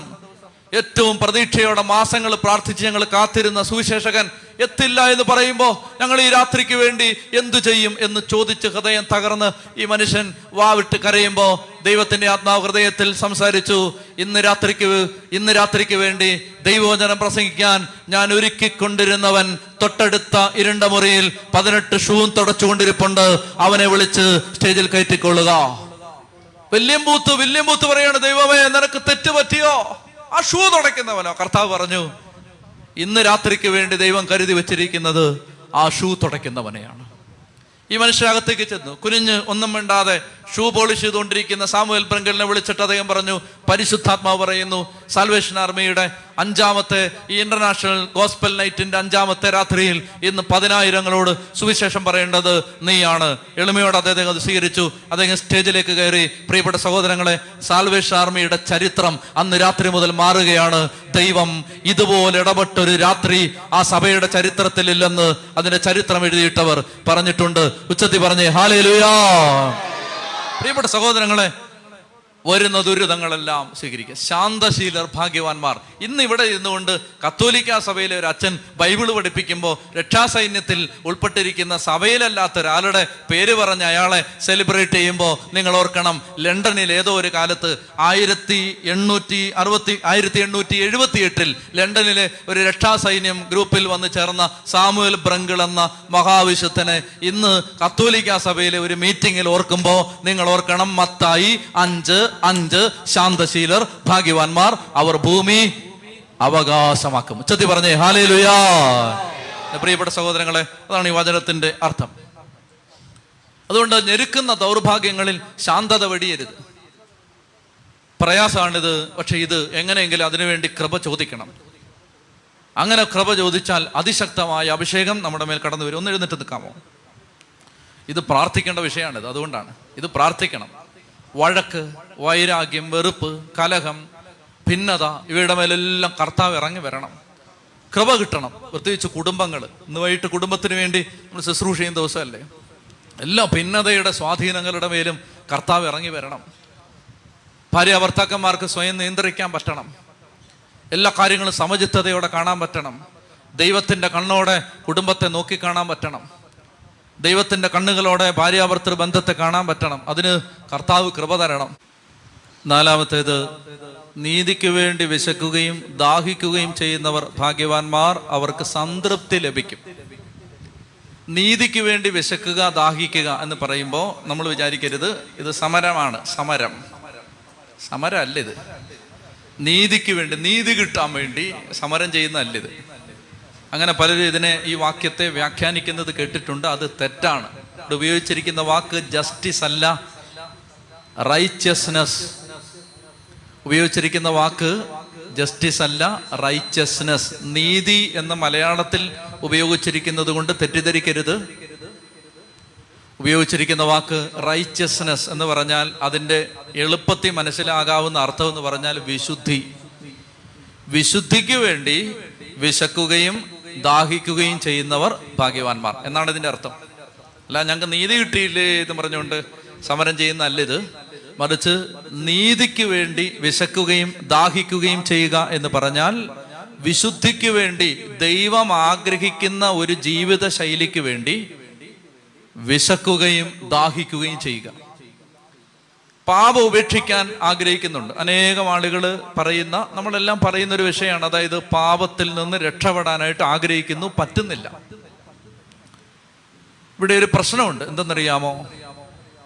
ഏറ്റവും പ്രതീക്ഷയോടെ മാസങ്ങൾ പ്രാർത്ഥിച്ച് ഞങ്ങൾ കാത്തിരുന്ന സുവിശേഷകൻ എത്തില്ല എന്ന് പറയുമ്പോൾ ഞങ്ങൾ ഈ രാത്രിക്ക് വേണ്ടി എന്തു ചെയ്യും എന്ന് ചോദിച്ച് ഹൃദയം തകർന്ന് ഈ മനുഷ്യൻ വാവിട്ട് കരയുമ്പോൾ ദൈവത്തിന്റെ ആത്മാവ് ഹൃദയത്തിൽ സംസാരിച്ചു ഇന്ന് രാത്രിക്ക് ഇന്ന് രാത്രിക്ക് വേണ്ടി ദൈവവചനം പ്രസംഗിക്കാൻ ഞാൻ ഒരുക്കിക്കൊണ്ടിരുന്നവൻ തൊട്ടടുത്ത ഇരുണ്ട മുറിയിൽ പതിനെട്ട് ഷൂവും തുടച്ചുകൊണ്ടിരിപ്പുണ്ട്. അവനെ വിളിച്ച് സ്റ്റേജിൽ കയറ്റിക്കൊള്ളുക. വില്യം ബൂത്ത് വല്യം ബൂത്ത് പറയാണ് ദൈവമേ നിനക്ക് തെറ്റ് പറ്റിയോ? ആ ഷൂ തുടയ്ക്കുന്നവനോ? കർത്താവ് പറഞ്ഞു ഇന്ന് രാത്രിക്ക് വേണ്ടി ദൈവം കരുതി വെച്ചിരിക്കുന്നത് ആ ഷൂ തുടയ്ക്കുന്നവനെയാണ്. ഈ മനുഷ്യനകത്തേക്ക് ചെന്നു. കുനിഞ്ഞ് ഒന്നും മിണ്ടാതെ ഷൂ പോളിഷ് ചെയ്തുകൊണ്ടിരിക്കുന്ന സാമുവൽ പ്രങ്കലിനെ വിളിച്ചിട്ട് അദ്ദേഹം പറഞ്ഞു പരിശുദ്ധാത്മാവ് പറയുന്നു സാൽവേഷൻ ആർമിയുടെ അഞ്ചാമത്തെ ഈ ഇന്റർനാഷണൽ ഗോസ്പൽ നൈറ്റിന്റെ അഞ്ചാമത്തെ രാത്രിയിൽ ഇന്ന് പതിനായിരങ്ങളോട് സുവിശേഷം പറയേണ്ടത് നീയാണ്. എളിമയോട് അദ്ദേഹം അത് സ്വീകരിച്ചു. അദ്ദേഹം സ്റ്റേജിലേക്ക് കയറി പ്രിയപ്പെട്ട സഹോദരങ്ങളെ സാൽവേഷൻ ആർമിയുടെ ചരിത്രം അന്ന് രാത്രി മുതൽ മാറുകയാണ്. ദൈവം ഇതുപോലെ ഇടപെട്ടൊരു രാത്രി ആ സഭയുടെ ചരിത്രത്തിലില്ലെന്ന് അതിന്റെ ചരിത്രം എഴുതിയിട്ടവർ പറഞ്ഞിട്ടുണ്ട്. ഉച്ചത്തി പറഞ്ഞേ ഹാലേ പ്രിയപ്പെട്ട സഹോദരങ്ങളെ വരുന്ന ദുരിതങ്ങളെല്ലാം സ്വീകരിക്കുക. ശാന്തശീലർ ഭാഗ്യവാന്മാർ. ഇന്ന് ഇവിടെ ഇരുന്നുകൊണ്ട് കത്തോലിക്ക സഭയിലെ ഒരു അച്ഛൻ ബൈബിൾ പഠിപ്പിക്കുമ്പോൾ രക്ഷാസൈന്യത്തിൽ ഉൾപ്പെട്ടിരിക്കുന്ന സഭയിലല്ലാത്ത ഒരാളുടെ പേര് പറഞ്ഞ അയാളെ സെലിബ്രേറ്റ് ചെയ്യുമ്പോൾ നിങ്ങൾ ഓർക്കണം ലണ്ടനിൽ ഏതോ ഒരു കാലത്ത് ആയിരത്തി എണ്ണൂറ്റി അറുപത്തി ആയിരത്തി എണ്ണൂറ്റി എഴുപത്തി എട്ടിൽ ലണ്ടനിലെ ഒരു രക്ഷാസൈന്യം ഗ്രൂപ്പിൽ വന്ന് ചേർന്ന സാമുവൽ ബ്രങ്കിൾ എന്ന മഹാവിശുദ്ധനെ ഇന്ന് കത്തോലിക്ക സഭയിലെ ഒരു മീറ്റിംഗിൽ ഓർക്കുമ്പോൾ നിങ്ങൾ ഓർക്കണം മത്തായി അഞ്ച് അഞ്ച് ശാന്തശീലർ ഭാഗ്യവാന്മാർ അവർ ഭൂമി അവകാശമാക്കും. ഉച്ചത്തി പറഞ്ഞേ ഹാലേ ലുയാ പ്രിയപ്പെട്ട സഹോദരങ്ങളെ അതാണ് ഈ വചനത്തിന്റെ അർത്ഥം. അതുകൊണ്ട് ഞെരുക്കുന്ന ദൗർഭാഗ്യങ്ങളിൽ ശാന്തത വെടിയരുത്. പ്രയാസമാണിത് പക്ഷെ ഇത് എങ്ങനെയെങ്കിലും അതിനുവേണ്ടി കൃപ ചോദിക്കണം. അങ്ങനെ കൃപ ചോദിച്ചാൽ അതിശക്തമായ അഭിഷേകം നമ്മുടെ മേൽ കടന്നു വരും ഒന്ന് എഴുന്നേറ്റ് നിൽക്കാമോ? ഇത് പ്രാർത്ഥിക്കേണ്ട വിഷയമാണിത് അതുകൊണ്ടാണ്. ഇത് പ്രാർത്ഥിക്കണം. വഴക്ക് വൈരാഗ്യം വെറുപ്പ് കലഹം ഭിന്നത ഇവയുടെ മേലെല്ലാം കർത്താവ് ഇറങ്ങി വരണം. കൃപ കിട്ടണം. പ്രത്യേകിച്ച് കുടുംബങ്ങൾ ഇന്ന് വൈകിട്ട് കുടുംബത്തിന് വേണ്ടി നമ്മൾ ശുശ്രൂഷ ചെയ്യുന്ന ദിവസമല്ലേ? എല്ലാ ഭിന്നതയുടെ സ്വാധീനങ്ങളുടെ മേലും കർത്താവ് ഇറങ്ങി വരണം. ഭാര്യ ഭർത്താക്കന്മാർക്ക് സ്വയം നിയന്ത്രിക്കാൻ പറ്റണം. എല്ലാ കാര്യങ്ങളും സമചിത്തതയോടെ കാണാൻ പറ്റണം. ദൈവത്തിന്റെ കണ്ണോടെ കുടുംബത്തെ നോക്കിക്കാണാൻ പറ്റണം. ദൈവത്തിന്റെ കണ്ണുകളോടെ ഭാര്യാഭർത്തൃ ബന്ധത്തെ കാണാൻ പറ്റണം. അതിന് കർത്താവ് കൃപ തരണം. നാലാമത്തേത് നീതിക്ക് വേണ്ടി വിശക്കുകയും ദാഹിക്കുകയും ചെയ്യുന്നവർ ഭാഗ്യവാന്മാർ അവർക്ക് സംതൃപ്തി ലഭിക്കും. നീതിക്ക് വേണ്ടി വിശക്കുക ദാഹിക്കുക എന്ന് പറയുമ്പോൾ നമ്മൾ വിചാരിക്കരുത്. ഇത് സമരമാണ്. സമരം. സമരം അല്ല ഇത്. നീതിക്ക് വേണ്ടി നീതി കിട്ടാൻ വേണ്ടി സമരം ചെയ്യുന്നതല്ല ഇത്. അങ്ങനെ പലരും ഇതിനെ ഈ വാക്യത്തെ വ്യാഖ്യാനിക്കുന്നത് കേട്ടിട്ടുണ്ട്. അത് തെറ്റാണ്. ഇവിടെ ഉപയോഗിച്ചിരിക്കുന്ന വാക്ക് ജസ്റ്റിസ് അല്ല റൈച്ചസ്നസ് ഉപയോഗിച്ചിരിക്കുന്ന വാക്ക് ജസ്റ്റിസ് അല്ല റൈച്ചസ്നസ് നീതി എന്ന മലയാളത്തിൽ ഉപയോഗിച്ചിരിക്കുന്നത് കൊണ്ട് തെറ്റിദ്ധരിക്കരുത്. ഉപയോഗിച്ചിരിക്കുന്ന വാക്ക് റൈച്ചസ്നസ് എന്ന് പറഞ്ഞാൽ അതിന്റെ എളുപ്പത്തിൽ മനസ്സിലാകാവുന്ന അർത്ഥം എന്ന് പറഞ്ഞാൽ വിശുദ്ധി. വിശുദ്ധിക്ക് വേണ്ടി വിശക്കുകയും ദാഹിക്കുകയും ചെയ്യുന്നവർ ഭാഗ്യവാന്മാർ. എന്നാണ് ഇതിന്റെ അർത്ഥം. അല്ല ഞങ്ങൾക്ക് നീതി കിട്ടിയില്ലേ എന്ന് പറഞ്ഞുകൊണ്ട് സമരം ചെയ്യുന്ന ഇത്. മറിച്ച് നീതിക്ക് വേണ്ടി വിശക്കുകയും ദാഹിക്കുകയും ചെയ്യുക എന്ന് പറഞ്ഞാൽ വിശുദ്ധിക്ക് വേണ്ടി ദൈവം ആഗ്രഹിക്കുന്ന ഒരു ജീവിത ശൈലിക്ക് വേണ്ടി വിശക്കുകയും ദാഹിക്കുകയും ചെയ്യുക. പാപം ഉപേക്ഷിക്കാൻ ആഗ്രഹിക്കുന്നുണ്ട്. അനേകം ആളുകൾ പറയുന്ന നമ്മളെല്ലാം പറയുന്ന ഒരു വിഷയമാണ്. അതായത് പാപത്തിൽ നിന്ന് രക്ഷപ്പെടാനായിട്ട് ആഗ്രഹിക്കുന്നു പറ്റുന്നില്ല. ഇവിടെ ഒരു പ്രശ്നമുണ്ട്. എന്തെന്നറിയാമോ?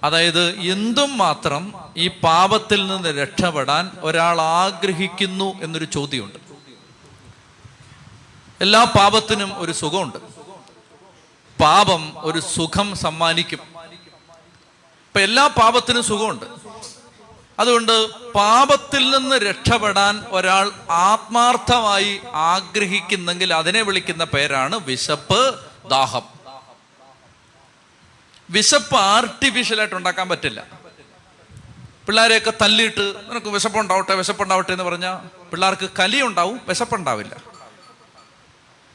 അതായത് എന്തും മാത്രം ഈ പാപത്തിൽ നിന്ന് രക്ഷപ്പെടാൻ ഒരാൾ ആഗ്രഹിക്കുന്നു എന്നൊരു ചോദ്യമുണ്ട്. എല്ലാ പാപത്തിനും ഒരു സുഖമുണ്ട്. പാപം ഒരു സുഖം സമ്മാനിക്കും. ഇപ്പൊ എല്ലാ പാപത്തിനും സുഖമുണ്ട്. അതുകൊണ്ട് പാപത്തിൽ നിന്ന് രക്ഷപ്പെടാൻ ഒരാൾ ആത്മാർത്ഥമായി ആഗ്രഹിക്കുന്നെങ്കിൽ അതിനെ വിളിക്കുന്ന പേരാണ് വിശപ്പ് ദാഹം. വിശപ്പ് ആർട്ടിഫിഷ്യലായിട്ട് ഉണ്ടാക്കാൻ പറ്റില്ല. പിള്ളേരെയൊക്കെ തല്ലിയിട്ട് നിനക്ക് വിശപ്പുണ്ടാവട്ടെ വിശപ്പുണ്ടാവട്ടെ എന്ന് പറഞ്ഞാൽ പിള്ളേർക്ക് കലി ഉണ്ടാവും വിശപ്പുണ്ടാവില്ല.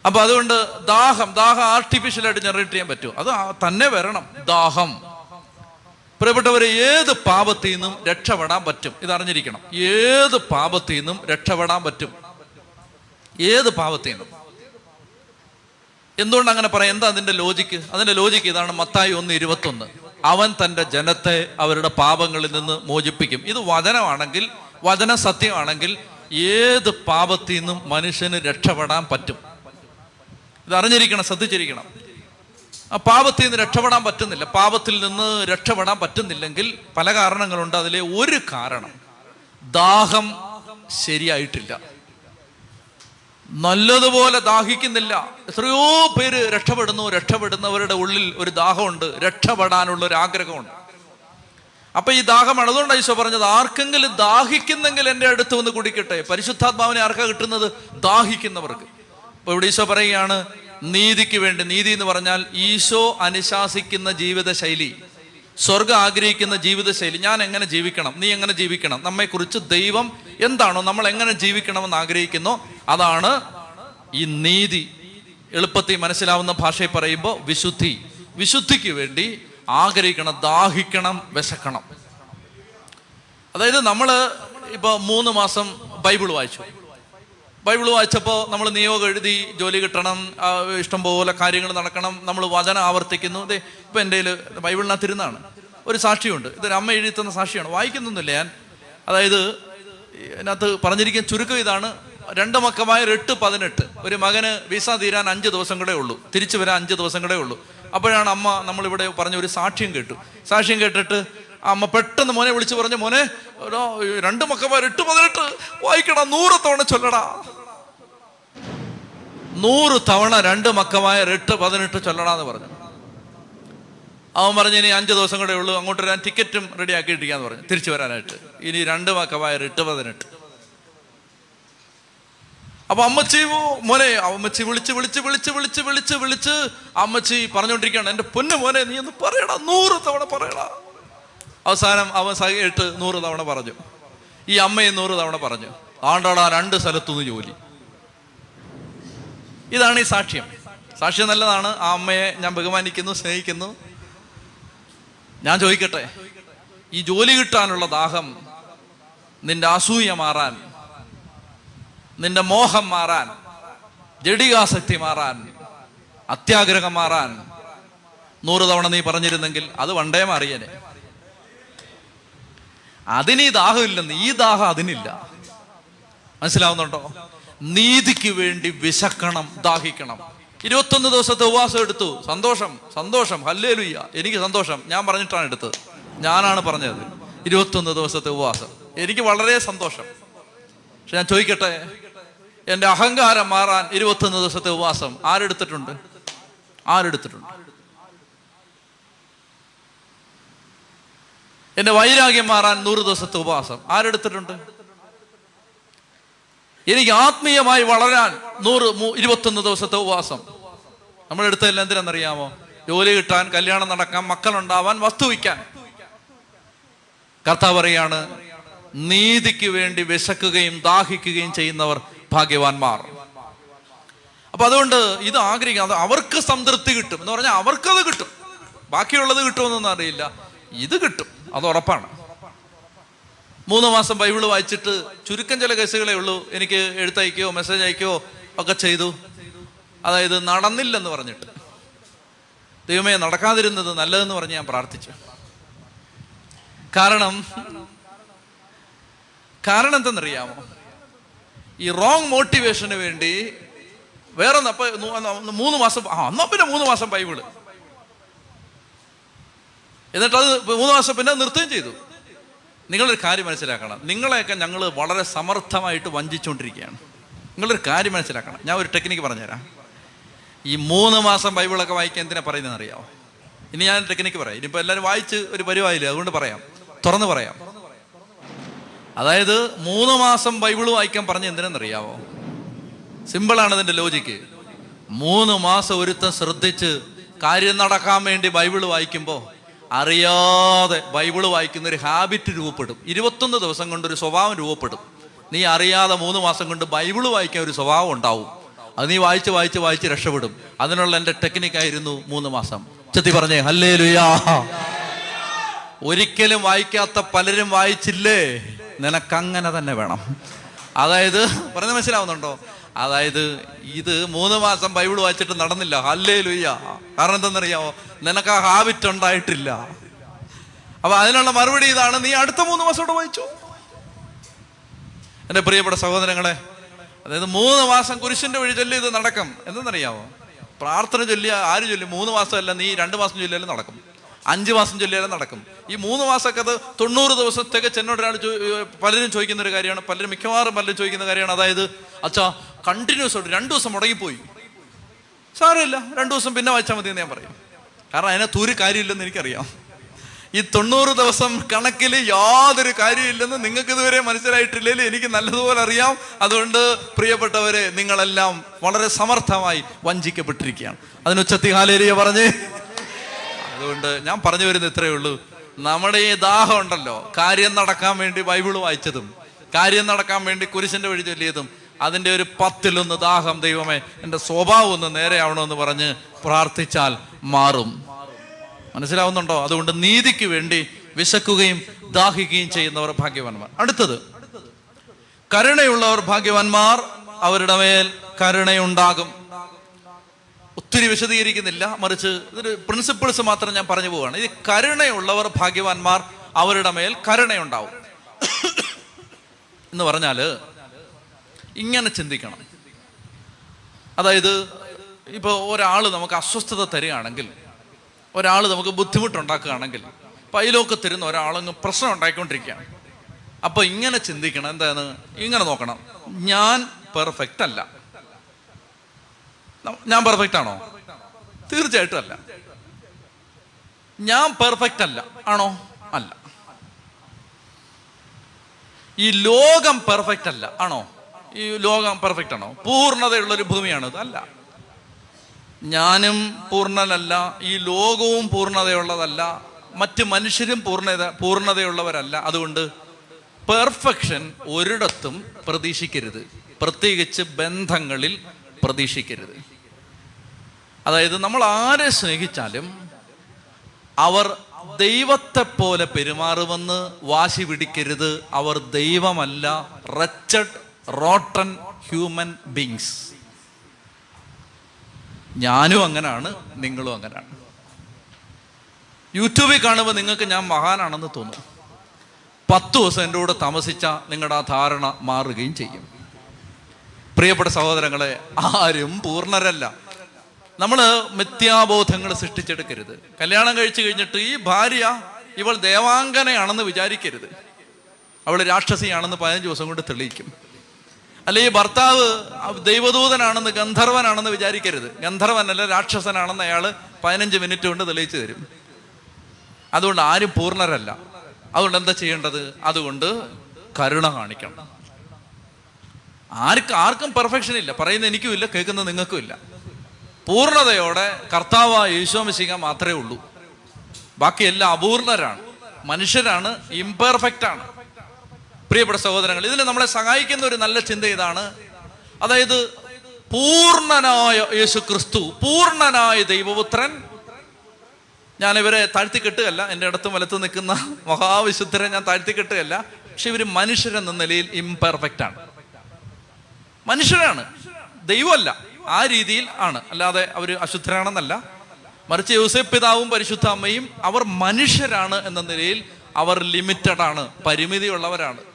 അപ്പൊ അതുകൊണ്ട് ദാഹം ദാഹം ആർട്ടിഫിഷ്യലായിട്ട് ജനറേറ്റ് ചെയ്യാൻ പറ്റുമോ അത് തന്നെ വരണം ദാഹം. പ്രിയപ്പെട്ടവരെ ഏത് പാപത്തിൽ നിന്നും രക്ഷപ്പെടാൻ പറ്റും? ഇത് അറിഞ്ഞിരിക്കണം ഏത് പാപത്തിൽ നിന്നും രക്ഷപ്പെടാൻ പറ്റും? ഏത് പാപത്തിൽ നിന്നും എന്തുകൊണ്ട് അങ്ങനെ പറയാം? എന്താ അതിന്റെ ലോജിക്ക് അതിന്റെ ലോജിക്ക് ഇതാണ് മത്തായി ഒന്ന് ഇരുപത്തൊന്ന്. അവൻ തന്റെ ജനത്തെ അവരുടെ പാപങ്ങളിൽ നിന്ന് മോചിപ്പിക്കും. ഇത് വചനമാണെങ്കിൽ വചന സത്യമാണെങ്കിൽ ഏത് പാപത്തിൽ നിന്നും മനുഷ്യന് രക്ഷപ്പെടാൻ പറ്റും? ഇത് അറിഞ്ഞിരിക്കണം ശ്രദ്ധിച്ചിരിക്കണം. ആ പാപത്തിൽ നിന്ന് രക്ഷപ്പെടാൻ പറ്റുന്നില്ല. പാപത്തിൽ നിന്ന് രക്ഷപ്പെടാൻ പറ്റുന്നില്ലെങ്കിൽ പല കാരണങ്ങളുണ്ട്. അതിലെ ഒരു കാരണം ദാഹം ശരിയായിട്ടില്ല. നല്ലതുപോലെ ദാഹിക്കുന്നില്ല. എത്രയോ പേര് രക്ഷപ്പെടുന്നു രക്ഷപ്പെടുന്നവരുടെ ഉള്ളിൽ ഒരു ദാഹമുണ്ട് രക്ഷപ്പെടാനുള്ള ഒരു ആഗ്രഹമുണ്ട്. അപ്പൊ ഈ ദാഹം അതുകൊണ്ട് ഈശോ പറഞ്ഞത് ആർക്കെങ്കിലും ദാഹിക്കുന്നെങ്കിൽ എന്റെ അടുത്ത് വന്ന് കുടിക്കട്ടെ. പരിശുദ്ധാത്മാവിനെ ആർക്കാ കിട്ടുന്നത്? ദാഹിക്കുന്നവർക്ക്. അപ്പൊ ഇവിടെ ഈശോ പറയുകയാണ് നീതിക്ക് വേണ്ടി നീതി എന്ന് പറഞ്ഞാൽ ഈശോ അനുശാസിക്കുന്ന ജീവിത ശൈലി സ്വർഗം ആഗ്രഹിക്കുന്ന ജീവിത ശൈലി ഞാൻ എങ്ങനെ ജീവിക്കണം? നീ എങ്ങനെ ജീവിക്കണം? നമ്മെക്കുറിച്ച് ദൈവം എന്താണോ നമ്മൾ എങ്ങനെ ജീവിക്കണമെന്ന് ആഗ്രഹിക്കുന്നു? അതാണ് ഈ നീതി. എളുപ്പത്തിൽ മനസ്സിലാവുന്ന ഭാഷയിൽ പറയുമ്പോൾ വിശുദ്ധി. വിശുദ്ധിക്ക് വേണ്ടി ആഗ്രഹിക്കണം ദാഹിക്കണം വിശക്കണം. അതായത് നമ്മൾ ഇപ്പോൾ മൂന്ന് മാസം ബൈബിൾ വായിച്ചു. ബൈബിൾ വായിച്ചപ്പോൾ നമ്മൾ നിയോഗം എഴുതി ജോലി കിട്ടണം ഇഷ്ടംപോലെ കാര്യങ്ങൾ നടക്കണം നമ്മൾ വചനം ആവർത്തിക്കുന്നു. അതെ ഇപ്പം എന്റെ ബൈബിളിനകത്ത് ഇരുന്നാണ്. ഒരു സാക്ഷിയുണ്ട്. ഇതൊരു അമ്മ എഴുതിത്തുന്ന സാക്ഷിയാണ്. വായിക്കുന്നൊന്നുമില്ല ഞാൻ. അതായത് ഇതിനകത്ത് പറഞ്ഞിരിക്കുന്ന ചുരുക്കം ഇതാണ്. രണ്ട് മക്കമായ എട്ട് പതിനെട്ട്. ഒരു മകന് വിസ തീരാൻ അഞ്ച് ദിവസം കൂടെ ഉള്ളൂ. തിരിച്ചു വരാൻ അഞ്ച് ദിവസം കൂടെ ഉള്ളൂ. അപ്പോഴാണ് അമ്മ നമ്മളിവിടെ പറഞ്ഞ ഒരു സാക്ഷ്യം കേട്ടു. സാക്ഷ്യം കേട്ടിട്ട് അമ്മ പെട്ടെന്ന് മോനെ വിളിച്ചു പറഞ്ഞു മോനെ രണ്ട് മക്കമാർ എട്ട് പതിനെട്ട് വായിക്കടാ നൂറ് തവണ ചൊല്ലടാ. നൂറ് തവണ രണ്ട് മക്കമായ എട്ട് പതിനെട്ട് ചൊല്ലണമെന്ന് പറഞ്ഞു. അവൻ പറഞ്ഞു ഇനി അഞ്ച് ദിവസം കൂടെ ഉള്ളൂ. അങ്ങോട്ട് വരാൻ ടിക്കറ്റും റെഡി ആക്കിയിട്ടിരിക്കാന്ന് പറഞ്ഞു. തിരിച്ചു വരാനായിട്ട്. ഇനി രണ്ട് മക്കമായ എട്ട് പതിനെട്ട്. അപ്പൊ അമ്മച്ചി മോനെ അമ്മച്ചി വിളിച്ച് വിളിച്ച് വിളിച്ച് വിളിച്ച് വിളിച്ച് വിളിച്ച് അമ്മച്ചി പറഞ്ഞുകൊണ്ടിരിക്കുകയാണ്. എന്റെ പൊന്നു മോനെ നീ ഒന്ന് പറയടാ. നൂറ് തവണ പറയടാ. അവസാനം അവൻ സഹിട്ട് നൂറ് തവണ പറഞ്ഞു. ഈ അമ്മയും നൂറ് തവണ പറഞ്ഞു. ആണ്ടാടാ രണ്ട് സ്ഥലത്തുനിന്ന് ജോലി. ഇതാണ് ഈ സാക്ഷ്യം. സാക്ഷ്യം നല്ലതാണ്. ആ അമ്മയെ ഞാൻ ബഹുമാനിക്കുന്നു സ്നേഹിക്കുന്നു. ഞാൻ ചോദിക്കട്ടെ ഈ ജോലി കിട്ടാനുള്ള ദാഹം നിന്റെ അസൂയ മാറാൻ നിന്റെ മോഹം മാറാൻ ജഡികാസക്തി മാറാൻ അത്യാഗ്രഹം മാറാൻ നൂറ് തവണ നീ പറഞ്ഞിരുന്നെങ്കിൽ അത് വണ്ടേ മാറിയനെ. അതിന് ഈ ദാഹമില്ലെന്ന് ഈ ദാഹം അതിനില്ല. മനസ്സിലാവുന്നുണ്ടോ? നീതിക്ക് വേണ്ടി വിശക്കണം ദാഹിക്കണം. ഇരുപത്തൊന്ന് ദിവസത്തെ ഉപവാസം എടുത്തു. സന്തോഷം സന്തോഷം. ഹല്ലേലുയ്യ. എനിക്ക് സന്തോഷം. ഞാൻ പറഞ്ഞിട്ടാണ് എടുത്തത്. ഞാനാണ് പറഞ്ഞത്. ഇരുപത്തൊന്ന് ദിവസത്തെ ഉപവാസം. എനിക്ക് വളരെ സന്തോഷം. പക്ഷെ ഞാൻ ചോദിക്കട്ടെ? എന്റെ അഹങ്കാരം മാറാൻ ഇരുപത്തൊന്ന് ദിവസത്തെ ഉപവാസം ആരെടുത്തിട്ടുണ്ട്? ആരെടുത്തിട്ടുണ്ട്? എന്റെ വൈരാഗ്യം മാറാൻ നൂറ് ദിവസത്തെ ഉപവാസം ആരെടുത്തിട്ടുണ്ട്? എനിക്ക് ആത്മീയമായി വളരാൻ നൂറ് ഇരുപത്തൊന്ന് ദിവസത്തെ ഉപവാസം. നമ്മൾ എടുത്തതെല്ലാം എന്തിനാണെന്നറിയാമോ? ജോലി കിട്ടാൻ കല്യാണം നടക്കാൻ മക്കളുണ്ടാവാൻ വസ്തു വയ്ക്കാൻ കർത്താവ് പറയാണ് നീതിക്ക് വേണ്ടി വിശക്കുകയും ദാഹിക്കുകയും ചെയ്യുന്നവർ ഭാഗ്യവാന്മാർ. അപ്പൊ അതുകൊണ്ട് ഇത് ആഗ്രഹിക്കാം. അത് അവർക്ക് സംതൃപ്തി കിട്ടും. എന്ന് പറഞ്ഞാൽ അവർക്കത് കിട്ടും. ബാക്കിയുള്ളത് കിട്ടുമെന്നൊന്നും അറിയില്ല. ഇത് കിട്ടും. അത് ഉറപ്പാണ്. മൂന്ന് മാസം ബൈബിൾ വായിച്ചിട്ട് ചുരുക്കം ചില കേസുകളേ ഉള്ളൂ. എനിക്ക് എഴുത്തയക്കുകയോ മെസ്സേജ് അയക്കുകയോ ഒക്കെ ചെയ്തു. അതായത് നടന്നില്ലെന്ന് പറഞ്ഞിട്ട്. ദൈവമേ നടക്കാതിരുന്നത് നല്ലതെന്ന് പറഞ്ഞ് ഞാൻ പ്രാർത്ഥിച്ചു. കാരണം കാരണം എന്തെന്നറിയാമോ? ഈ റോങ് മോട്ടിവേഷന് വേണ്ടി വേറെ അപ്പൊ മൂന്ന് മാസം ആ എന്നാ പിന്നെ മൂന്ന് മാസം ബൈബിൾ. എന്നിട്ടത് മൂന്ന് മാസം പിന്നെ നിർത്തുകയും ചെയ്തു. നിങ്ങളൊരു കാര്യം മനസ്സിലാക്കണം. നിങ്ങളെയൊക്കെ ഞങ്ങൾ വളരെ സമർത്ഥമായിട്ട് വഞ്ചിച്ചുകൊണ്ടിരിക്കുകയാണ് നിങ്ങളൊരു കാര്യം മനസ്സിലാക്കണം. ഞാൻ ഒരു ടെക്നിക്ക് പറഞ്ഞുതരാം. ഈ മൂന്ന് മാസം ബൈബിളൊക്കെ വായിക്കാൻ എന്തിനാ പറയുന്നതെന്ന് അറിയാമോ ഇനി ഞാൻ ടെക്നിക്ക് പറയാം. ഇനിയിപ്പോൾ എല്ലാവരും വായിച്ച് ഒരു പരിവായില്ല അതുകൊണ്ട് പറയാം. തുറന്ന് പറയാം. അതായത് മൂന്ന് മാസം ബൈബിൾ വായിക്കാൻ പറഞ്ഞ അറിയാമോ സിമ്പിളാണ് അതിന്റെ ലോജിക്ക്. മൂന്ന് മാസം ഒരുത്തം ശ്രദ്ധിച്ച് കാര്യം നടക്കാൻ വേണ്ടി ബൈബിൾ വായിക്കുമ്പോൾ അറിയാതെ ബൈബിൾ വായിക്കുന്ന ഒരു ഹാബിറ്റ് രൂപപ്പെടും. ഇരുപത്തൊന്ന് ദിവസം കൊണ്ട് ഒരു സ്വഭാവം രൂപപ്പെടും. നീ അറിയാതെ മൂന്ന് മാസം കൊണ്ട് ബൈബിൾ വായിക്കാൻ ഒരു സ്വഭാവം ഉണ്ടാവും. അത് നീ വായിച്ച് വായിച്ച് വായിച്ച് രക്ഷപ്പെടും. അതിനുള്ള എന്റെ ടെക്നിക്കായിരുന്നു മൂന്ന് മാസം. ചെത്തി പറഞ്ഞേ ഹല്ലേ ലുയാ ഒരിക്കലും വായിക്കാത്ത പലരും വായിച്ചില്ലേ? നിനക്കങ്ങനെ തന്നെ വേണം. അതായത് പറഞ്ഞ മനസ്സിലാവുന്നുണ്ടോ? അതായത് ഇത് മൂന്ന് മാസം ബൈബിൾ വായിച്ചിട്ട് നടന്നില്ല. ഹല്ലേ ലുയ്യ കാരണം എന്തെന്നറിയാമോ നിനക്ക് ആ ഹാബിറ്റ് ഉണ്ടായിട്ടില്ല. അപ്പൊ അതിനുള്ള മറുപടി ഇതാണ്. നീ അടുത്ത മൂന്ന് മാസം കൂടെ വായിച്ചു. എന്റെ പ്രിയപ്പെട്ട സഹോദരങ്ങളെ അതായത് മൂന്ന് മാസം കുരിശിന്റെ വഴി ചൊല്ലി ഇത് നടക്കും. എന്തെന്നറിയാമോ പ്രാർത്ഥന ചൊല്ലിയ ആര് ചൊല്ലി? മൂന്ന് മാസമല്ല നീ രണ്ട് മാസം ചൊല്ലിയാലും നടക്കും. അഞ്ച് മാസം ചൊല്ലിയാലും നടക്കും. ഈ മൂന്ന് മാസമൊക്കെ അത് തൊണ്ണൂറ് ദിവസത്തേക്ക് ചെന്നോട് ഒരാൾ പലരും ചോദിക്കുന്ന ഒരു കാര്യമാണ്. പലരും മിക്കവാറും പലരും ചോദിക്കുന്ന കാര്യമാണ്. അതായത് അച്ഛാ കണ്ടിന്യൂസ് ആയിട്ട് രണ്ടു ദിവസം മുടങ്ങിപ്പോയി. സാരമില്ല രണ്ടു ദിവസം പിന്നെ വായിച്ചാൽ മതി എന്ന് ഞാൻ പറയും. കാരണം അതിനകത്ത് ഒരു കാര്യമില്ലെന്ന് എനിക്കറിയാം. ഈ തൊണ്ണൂറ് ദിവസം കണക്കിൽ യാതൊരു കാര്യമില്ലെന്ന് നിങ്ങൾക്ക് ഇതുവരെ മനസ്സിലായിട്ടില്ലെങ്കിൽ എനിക്ക് നല്ലതുപോലെ അറിയാം. അതുകൊണ്ട് പ്രിയപ്പെട്ടവരെ നിങ്ങളെല്ലാം വളരെ സമർത്ഥമായി വഞ്ചിക്കപ്പെട്ടിരിക്കുകയാണ്. അതിന് ഉച്ചത്തി ഹാലേരിയ പറഞ്ഞ്. അതുകൊണ്ട് ഞാൻ പറഞ്ഞു വരുന്നത് ഇത്രയേ ഉള്ളൂ. നമ്മുടെ ഈ ദാഹം ഉണ്ടല്ലോ. കാര്യം നടക്കാൻ വേണ്ടി ബൈബിൾ വായിച്ചതും കാര്യം നടക്കാൻ വേണ്ടി കുരിശിന്റെ വഴി ചൊല്ലിയതും അതിന്റെ ഒരു പത്തിലൊന്ന് ദാഹം ദൈവമേ എന്റെ സ്വഭാവം ഒന്ന് നേരെയാവണമെന്ന് പറഞ്ഞ് പ്രാർത്ഥിച്ചാൽ മാറും. മനസ്സിലാവുന്നുണ്ടോ? അതുകൊണ്ട് നീതിക്ക് വേണ്ടി വിശക്കുകയും ദാഹിക്കുകയും ചെയ്യുന്നവർ ഭാഗ്യവാന്മാർ. അടുത്തത് കരുണയുള്ളവർ ഭാഗ്യവാന്മാർ അവരുടെ മേൽ കരുണയുണ്ടാകും. ഒത്തിരി വിശദീകരിക്കുന്നില്ല മറിച്ച് ഇതൊരു പ്രിൻസിപ്പിൾസ് മാത്രം ഞാൻ പറഞ്ഞു പോവുകയാണ് ഇത് കരുണയുള്ളവർ ഭാഗ്യവാന്മാർ അവരുടെ മേൽ കരുണയുണ്ടാവും. എന്ന് പറഞ്ഞാൽ ഇങ്ങനെ ചിന്തിക്കണം. അതായത് ഇപ്പോൾ ഒരാൾ നമുക്ക് അസ്വസ്ഥത തരികയാണെങ്കിൽ ഒരാൾ നമുക്ക് ബുദ്ധിമുട്ടുണ്ടാക്കുകയാണെങ്കിൽ പൈലോക്ക് തരുന്ന ഒരാളങ്ങ് പ്രശ്നം ഉണ്ടായിക്കൊണ്ടിരിക്കുകയാണ്. അപ്പോൾ ഇങ്ങനെ ചിന്തിക്കണം. എന്താണ്? ഇങ്ങനെ നോക്കണം. ഞാൻ പെർഫെക്റ്റ് അല്ല. ഞാൻ പെർഫെക്റ്റ് ആണോ? തീർച്ചയായിട്ടും അല്ല. ഞാൻ പെർഫെക്റ്റ് അല്ല. ആണോ? അല്ല. ഈ ലോകം പെർഫെക്റ്റ് അല്ല. ആണോ? ഈ ലോകം പെർഫെക്റ്റ് ആണോ? പൂർണതയുള്ളൊരു ഭൂമിയാണത് അല്ല. ഞാനും പൂർണനല്ല ഈ ലോകവും പൂർണതയുള്ളതല്ല മറ്റ് മനുഷ്യരും പൂർണത പൂർണതയുള്ളവരല്ല. അതുകൊണ്ട് പെർഫെക്ഷൻ ഒരിടത്തും പ്രതീക്ഷിക്കരുത്. പ്രത്യേകിച്ച് ബന്ധങ്ങളിൽ പ്രതീക്ഷിക്കരുത്. അതായത് നമ്മൾ ആരെ സ്നേഹിച്ചാലും അവർ ദൈവത്തെ പോലെ പെരുമാറുമെന്ന് വാശി പിടിക്കരുത്. അവർ ദൈവമല്ല റച്ചഡ് റോട്ടൺ ഹ്യൂമൻ ബീങ്സ്. ഞാനും അങ്ങനാണ് നിങ്ങളും അങ്ങനാണ്. യൂട്യൂബിൽ കാണുമ്പോൾ നിങ്ങൾക്ക് ഞാൻ മഹാനാണെന്ന് തോന്നും. പത്ത് ദിവസം എന്റെ കൂടെ താമസിച്ച നിങ്ങളുടെ ആ ധാരണ മാറുകയും ചെയ്യും. പ്രിയപ്പെട്ട സഹോദരങ്ങളെ ആരും പൂർണരല്ല. നമ്മൾ മിഥ്യാബോധങ്ങൾ സൃഷ്ടിച്ചെടുക്കരുത്. കല്യാണം കഴിച്ചു കഴിഞ്ഞിട്ട് ഈ ഭാര്യ ഇവൾ ദേവാംഗനയാണെന്ന് വിചാരിക്കരുത്. അവൾ രാക്ഷസിയാണെന്ന് പതിനഞ്ച് ദിവസം കൊണ്ട് തെളിയിക്കും. അല്ലെ ഈ ഭർത്താവ് ദൈവദൂതനാണെന്ന് ഗന്ധർവനാണെന്ന് വിചാരിക്കരുത്. ഗന്ധർവനല്ല രാക്ഷസനാണെന്ന് അയാൾ പതിനഞ്ച് മിനിറ്റ് കൊണ്ട് തെളിയിച്ചു തരും. അതുകൊണ്ട് ആരും പൂർണരല്ല. അതുകൊണ്ട് എന്താ ചെയ്യേണ്ടത്? അതുകൊണ്ട് കരുണ കാണിക്കണം. ആർക്ക് ആർക്കും പെർഫെക്ഷൻ ഇല്ല. പറയുന്ന എനിക്കും ഇല്ല കേൾക്കുന്ന നിങ്ങൾക്കും ഇല്ല. പൂർണതയോടെ കർത്താവ് യേശോമിശിക മാത്രമേ ഉള്ളൂ. ബാക്കി എല്ലാം അപൂർണരാണ്. മനുഷ്യരാണ് ഇംപെർഫെക്റ്റ് ആണ്. പ്രിയപ്പെട്ട സഹോദരങ്ങൾ ഇതിൽ നമ്മളെ സഹായിക്കുന്ന ഒരു നല്ല ചിന്ത ഇതാണ്. അതായത് പൂർണനായ യേശു ക്രിസ്തു പൂർണനായ ദൈവപുത്രൻ. ഞാൻ ഇവരെ താഴ്ത്തി കെട്ടുകയല്ല എന്റെ അടുത്ത് വലത്ത് നിൽക്കുന്ന മഹാവിശുദ്ധരെ ഞാൻ താഴ്ത്തി കെട്ടുകയല്ല പക്ഷെ ഇവർ മനുഷ്യരെന്ന നിലയിൽ ഇംപെർഫെക്റ്റ് ആണ്. മനുഷ്യരാണ് ദൈവമല്ല ആ രീതിയിൽ ആണ്. അല്ലാതെ അവർ അശുദ്ധരാണെന്നല്ല. മറിച്ച് യൂസഫ് പിതാവും പരിശുദ്ധ അമ്മയും അവർ മനുഷ്യരാണ് എന്ന നിലയിൽ അവർ ലിമിറ്റഡ് ആണ് പരിമിതിയുള്ളവരാണ്.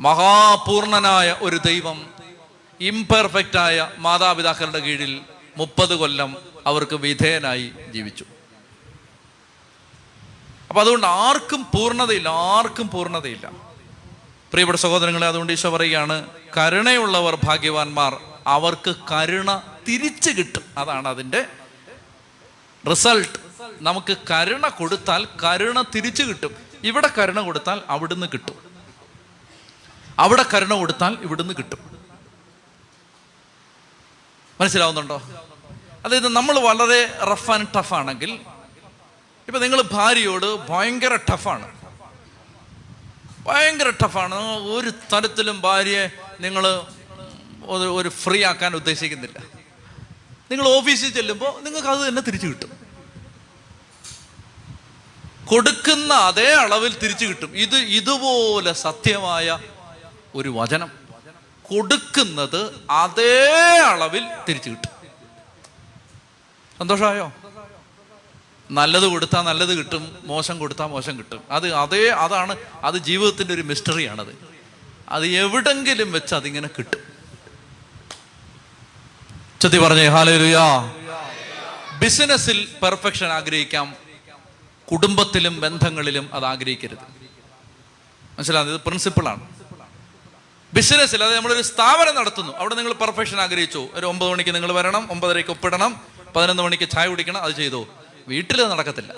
മഹാപൂർണനായ ഒരു ദൈവം ഇംപെർഫെക്റ്റായ മാതാപിതാക്കളുടെ കീഴിൽ മുപ്പത് കൊല്ലം അവർക്ക് വിധേയനായി ജീവിച്ചു. അപ്പൊ അതുകൊണ്ട് ആർക്കും പൂർണതയില്ല ആർക്കും പൂർണതയില്ല. പ്രിയപ്പെട്ട സഹോദരങ്ങളെ അതുകൊണ്ട് ഈശോ പറയുകയാണ് കരുണയുള്ളവർ ഭാഗ്യവാന്മാർ അവർക്ക് കരുണ തിരിച്ചു കിട്ടും. അതാണ് അതിന്റെ റിസൾട്ട്. നമുക്ക് കരുണ കൊടുത്താൽ കരുണ തിരിച്ചു കിട്ടും. ഇവിടെ കരുണ കൊടുത്താൽ അവിടുന്ന് കിട്ടും. അവിടെ കരുണ കൊടുത്താൽ ഇവിടുന്ന് കിട്ടും. മനസ്സിലാവുന്നുണ്ടോ? അതായത് നമ്മൾ വളരെ റഫ് ആൻഡ് ടഫ് ആണെങ്കിൽ ഇപ്പൊ നിങ്ങൾ ഭാര്യയോട് ഭയങ്കര ടഫാണ് ഭയങ്കര ടഫാണ് ഒരു തരത്തിലും ഭാര്യയെ നിങ്ങൾ ഒരു ഫ്രീ ആക്കാൻ ഉദ്ദേശിക്കുന്നില്ല. നിങ്ങൾ ഓഫീസിൽ ചെല്ലുമ്പോൾ നിങ്ങൾക്ക് അത് തന്നെ തിരിച്ചു കിട്ടും. കൊടുക്കുന്ന അതേ അളവിൽ തിരിച്ചു കിട്ടും. ഇത് ഇതുപോലെ സത്യമായ ഒരു വചനം കൊടുക്കുന്നത് അതേ അളവിൽ തിരിച്ചു കിട്ടും. സന്തോഷമായോ? നല്ലത് കൊടുത്താൽ നല്ലത് കിട്ടും മോശം കൊടുത്താൽ മോശം കിട്ടും. അത് അതേ അതാണ് അത് ജീവിതത്തിന്റെ ഒരു മിസ്റ്ററിയാണത്. അത് എവിടെങ്കിലും വെച്ച് അതിങ്ങനെ കിട്ടും. ചെത്തി പറഞ്ഞേ ഹാലരുയാ ബിസിനസ്സിൽ പെർഫെക്ഷൻ ആഗ്രഹിക്കാം കുടുംബത്തിലും ബന്ധങ്ങളിലും അത് ആഗ്രഹിക്കരുത്. മനസ്സിലാകുന്നത് ഇത് പ്രിൻസിപ്പിളാണ്. ബിസിനസ്സിൽ അതായത് നമ്മളൊരു സ്ഥാപനം നടത്തുന്നു. അവിടെ നിങ്ങൾ പെർഫെക്ഷൻ ആഗ്രഹിച്ചു. ഒരു ഒമ്പത് മണിക്ക് നിങ്ങൾ വരണം ഒമ്പതരയ്ക്ക് ഒപ്പിടണം പതിനൊന്ന് മണിക്ക് ചായ കുടിക്കണം അത് ചെയ്തു. വീട്ടിൽ നടക്കത്തില്ല.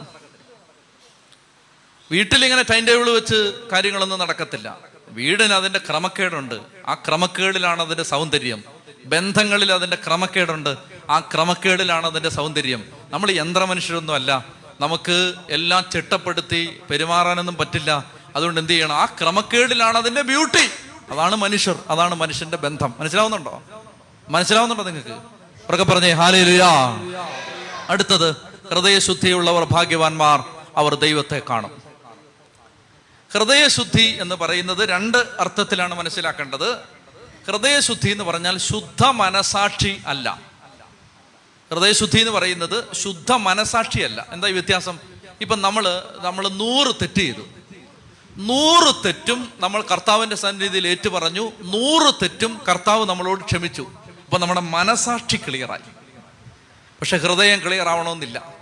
വീട്ടിലിങ്ങനെ ടൈം ടേബിൾ വെച്ച് കാര്യങ്ങളൊന്നും നടക്കത്തില്ല. വീടിന് അതിന്റെ ക്രമക്കേടുണ്ട്. ആ ക്രമക്കേടിലാണ് അതിന്റെ സൗന്ദര്യം. ബന്ധങ്ങളിൽ അതിന്റെ ക്രമക്കേടുണ്ട്. ആ ക്രമക്കേടിലാണ് അതിന്റെ സൗന്ദര്യം. നമ്മൾ യന്ത്രമനുഷ്യരൊന്നും അല്ല നമുക്ക് എല്ലാം ചിട്ടപ്പെടുത്തി പെരുമാറാനൊന്നും പറ്റില്ല. അതുകൊണ്ട് എന്ത് ചെയ്യണം? ആ ക്രമക്കേടിലാണ് അതിന്റെ ബ്യൂട്ടി അതാണ് മനുഷ്യർ അതാണ് മനുഷ്യന്റെ ബന്ധം. മനസ്സിലാവുന്നുണ്ടോ? മനസ്സിലാവുന്നുണ്ടോ നിങ്ങൾക്ക്? ഉറക്കെ പറഞ്ഞേ ഹാലേലുയാ. അടുത്തത് ഹൃദയശുദ്ധിയുള്ളവർ ഭാഗ്യവാന്മാർ അവർ ദൈവത്തെ കാണും. ഹൃദയശുദ്ധി എന്ന് പറയുന്നത് രണ്ട് അർത്ഥത്തിലാണ് മനസ്സിലാക്കേണ്ടത്. ഹൃദയശുദ്ധി എന്ന് പറഞ്ഞാൽ ശുദ്ധ മനസാക്ഷി അല്ല. ഹൃദയശുദ്ധി എന്ന് പറയുന്നത് ശുദ്ധ മനസാക്ഷിയല്ല. എന്താ ഈ വ്യത്യാസം? ഇപ്പം നമ്മൾ നമ്മൾ നൂറ് തെറ്റ് ചെയ്തു. നൂറ് തെറ്റും നമ്മൾ കർത്താവിന്റെ സന്നിധിയിൽ ഏറ്റു പറഞ്ഞു നൂറ് തെറ്റും കർത്താവ് നമ്മളോട് ക്ഷമിച്ചു. അപ്പൊ നമ്മുടെ മനസാക്ഷി ക്ലിയറായി. പക്ഷെ ഹൃദയം ക്ലിയർ ആവണമെന്നില്ല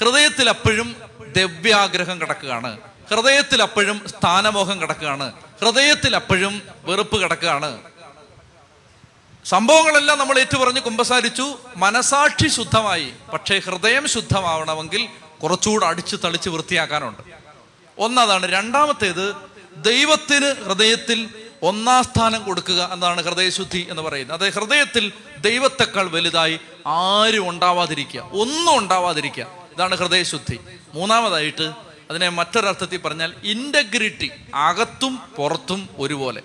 ഹൃദയത്തിൽ അപ്പോഴും ദവ്യാഗ്രഹം കിടക്കുകയാണ്. ഹൃദയത്തിൽ അപ്പോഴും സ്ഥാനമോഹം കിടക്കുകയാണ്. ഹൃദയത്തിൽ അപ്പോഴും വെറുപ്പ് കിടക്കുകയാണ്. സംഭവങ്ങളെല്ലാം നമ്മൾ ഏറ്റുപറഞ്ഞ് കുമ്പസാരിച്ചു. മനസാക്ഷി ശുദ്ധമായി. പക്ഷേ ഹൃദയം ശുദ്ധമാവണമെങ്കിൽ കുറച്ചുകൂടെ അടിച്ചു തളിച്ച് വൃത്തിയാക്കാനുണ്ട്. ഒന്നതാണ്. രണ്ടാമത്തേത് ദൈവത്തിന് ഹൃദയത്തിൽ ഒന്നാം സ്ഥാനം കൊടുക്കുക എന്നാണ് ഹൃദയശുദ്ധി എന്ന് പറയുന്നത്. അതായത് ഹൃദയത്തിൽ ദൈവത്തെക്കാൾ വലുതായി ആരും ഉണ്ടാവാതിരിക്കുക ഒന്നും ഉണ്ടാവാതിരിക്കുക. ഇതാണ് ഹൃദയശുദ്ധി. മൂന്നാമതായിട്ട് അതിനെ മറ്റൊരർത്ഥത്തിൽ പറഞ്ഞാൽ ഇന്റഗ്രിറ്റി അകത്തും പുറത്തും ഒരുപോലെ.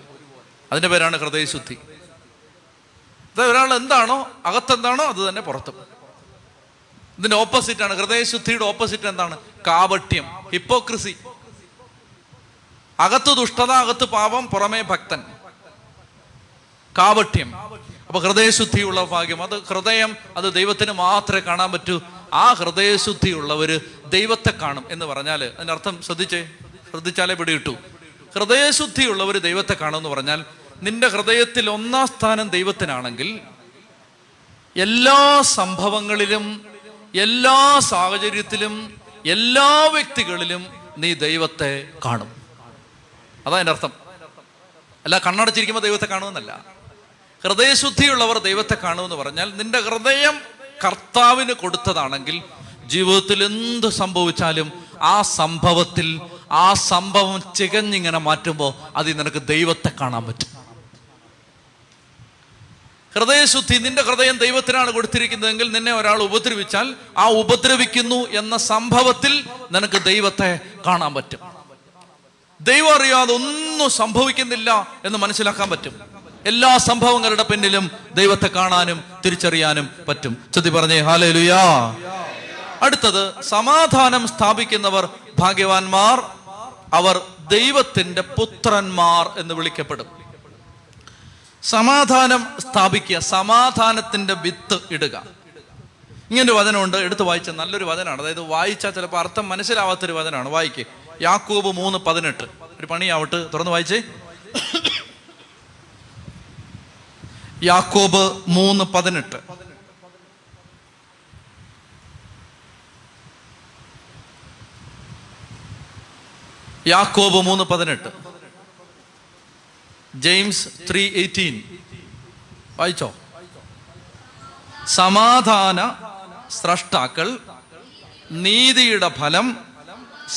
അതിന്റെ പേരാണ് ഹൃദയശുദ്ധി. അതായത് ഒരാൾ എന്താണോ അകത്തെന്താണോ അത് തന്നെ പുറത്തും. ഇതിന്റെ ഓപ്പോസിറ്റാണ് ഹൃദയശുദ്ധിയുടെ ഓപ്പോസിറ്റ് എന്താണ്? കാപട്യം ഹിപ്പോക്രിസി അകത്ത് ദുഷ്ടത അകത്ത് പാപം പുറമേ ഭക്തൻ. കാവട്യം അപ്പൊ ഹൃദയശുദ്ധിയുള്ള ഭാഗ്യം. അത് ഹൃദയം അത് ദൈവത്തിന് മാത്രമേ കാണാൻ പറ്റൂ. ആ ഹൃദയശുദ്ധിയുള്ളവര് ദൈവത്തെ കാണും എന്ന് പറഞ്ഞാൽ അതിനർത്ഥം ശ്രദ്ധിച്ചേ? ശ്രദ്ധിച്ചാലേ പിടികിട്ടു. ഹൃദയശുദ്ധിയുള്ളവര് ദൈവത്തെ കാണും എന്ന് പറഞ്ഞാൽ നിന്റെ ഹൃദയത്തിൽ ഒന്നാം സ്ഥാനം ദൈവത്തിനാണെങ്കിൽ എല്ലാ സംഭവങ്ങളിലും എല്ലാ സാഹചര്യത്തിലും എല്ലാ വ്യക്തികളിലും നീ ദൈവത്തെ കാണും. അതാ എന്റെ അർത്ഥം. അല്ല കണ്ണടച്ചിരിക്കുമ്പോൾ ദൈവത്തെ കാണുമെന്നല്ല. ഹൃദയശുദ്ധിയുള്ളവർ ദൈവത്തെ കാണുമെന്ന് പറഞ്ഞാൽ നിന്റെ ഹൃദയം കർത്താവിന് കൊടുത്തതാണെങ്കിൽ ജീവിതത്തിൽ എന്ത് സംഭവിച്ചാലും ആ സംഭവത്തിൽ ആ സംഭവം ചികഞ്ഞിങ്ങനെ മാറ്റുമ്പോൾ അതിൽ നിനക്ക് ദൈവത്തെ കാണാൻ പറ്റും. ഹൃദയശുദ്ധി നിന്റെ ഹൃദയം ദൈവത്തിനാണ് കൊടുത്തിരിക്കുന്നതെങ്കിൽ നിന്നെ ഒരാൾ ഉപദ്രവിച്ചാൽ ആ ഉപദ്രവിക്കുന്നു എന്ന സംഭവത്തിൽ നിനക്ക് ദൈവത്തെ കാണാൻ പറ്റും. ദൈവം അറിയാതെ ഒന്നും സംഭവിക്കുന്നില്ല എന്ന് മനസ്സിലാക്കാൻ പറ്റും. എല്ലാ സംഭവങ്ങളുടെ പിന്നിലും ദൈവത്തെ കാണാനും തിരിച്ചറിയാനും പറ്റും. ചതി പറഞ്ഞേ ഹാലേലുയാ. അടുത്തത് സമാധാനം സ്ഥാപിക്കുന്നവർ ഭാഗ്യവാന്മാർ അവർ ദൈവത്തിന്റെ പുത്രന്മാർ എന്ന് വിളിക്കപ്പെടും. സമാധാനം സ്ഥാപിക്കുക സമാധാനത്തിന്റെ വിത്ത് ഇടുക. ഇങ്ങനൊരു വചനമുണ്ട് എടുത്ത് വായിച്ച നല്ലൊരു വചനമാണ്. അതായത് വായിച്ചാൽ ചിലപ്പോൾ അർത്ഥം മനസ്സിലാവാത്തൊരു വചനമാണ്. വായിക്കേ. യാക്കൂബ് മൂന്ന് പതിനെട്ട്. ഒരു പണിയാവട്ട് തുറന്ന് വായിച്ചേ. യാക്കോബ് മൂന്ന് പതിനെട്ട്. യാക്കോബ് മൂന്ന് പതിനെട്ട്. ജെയിംസ് ത്രീ എയ്റ്റീൻ വായിച്ചോ? സമാധാന സ്രഷ്ടാക്കൾ നീതിയുടെ ഫലം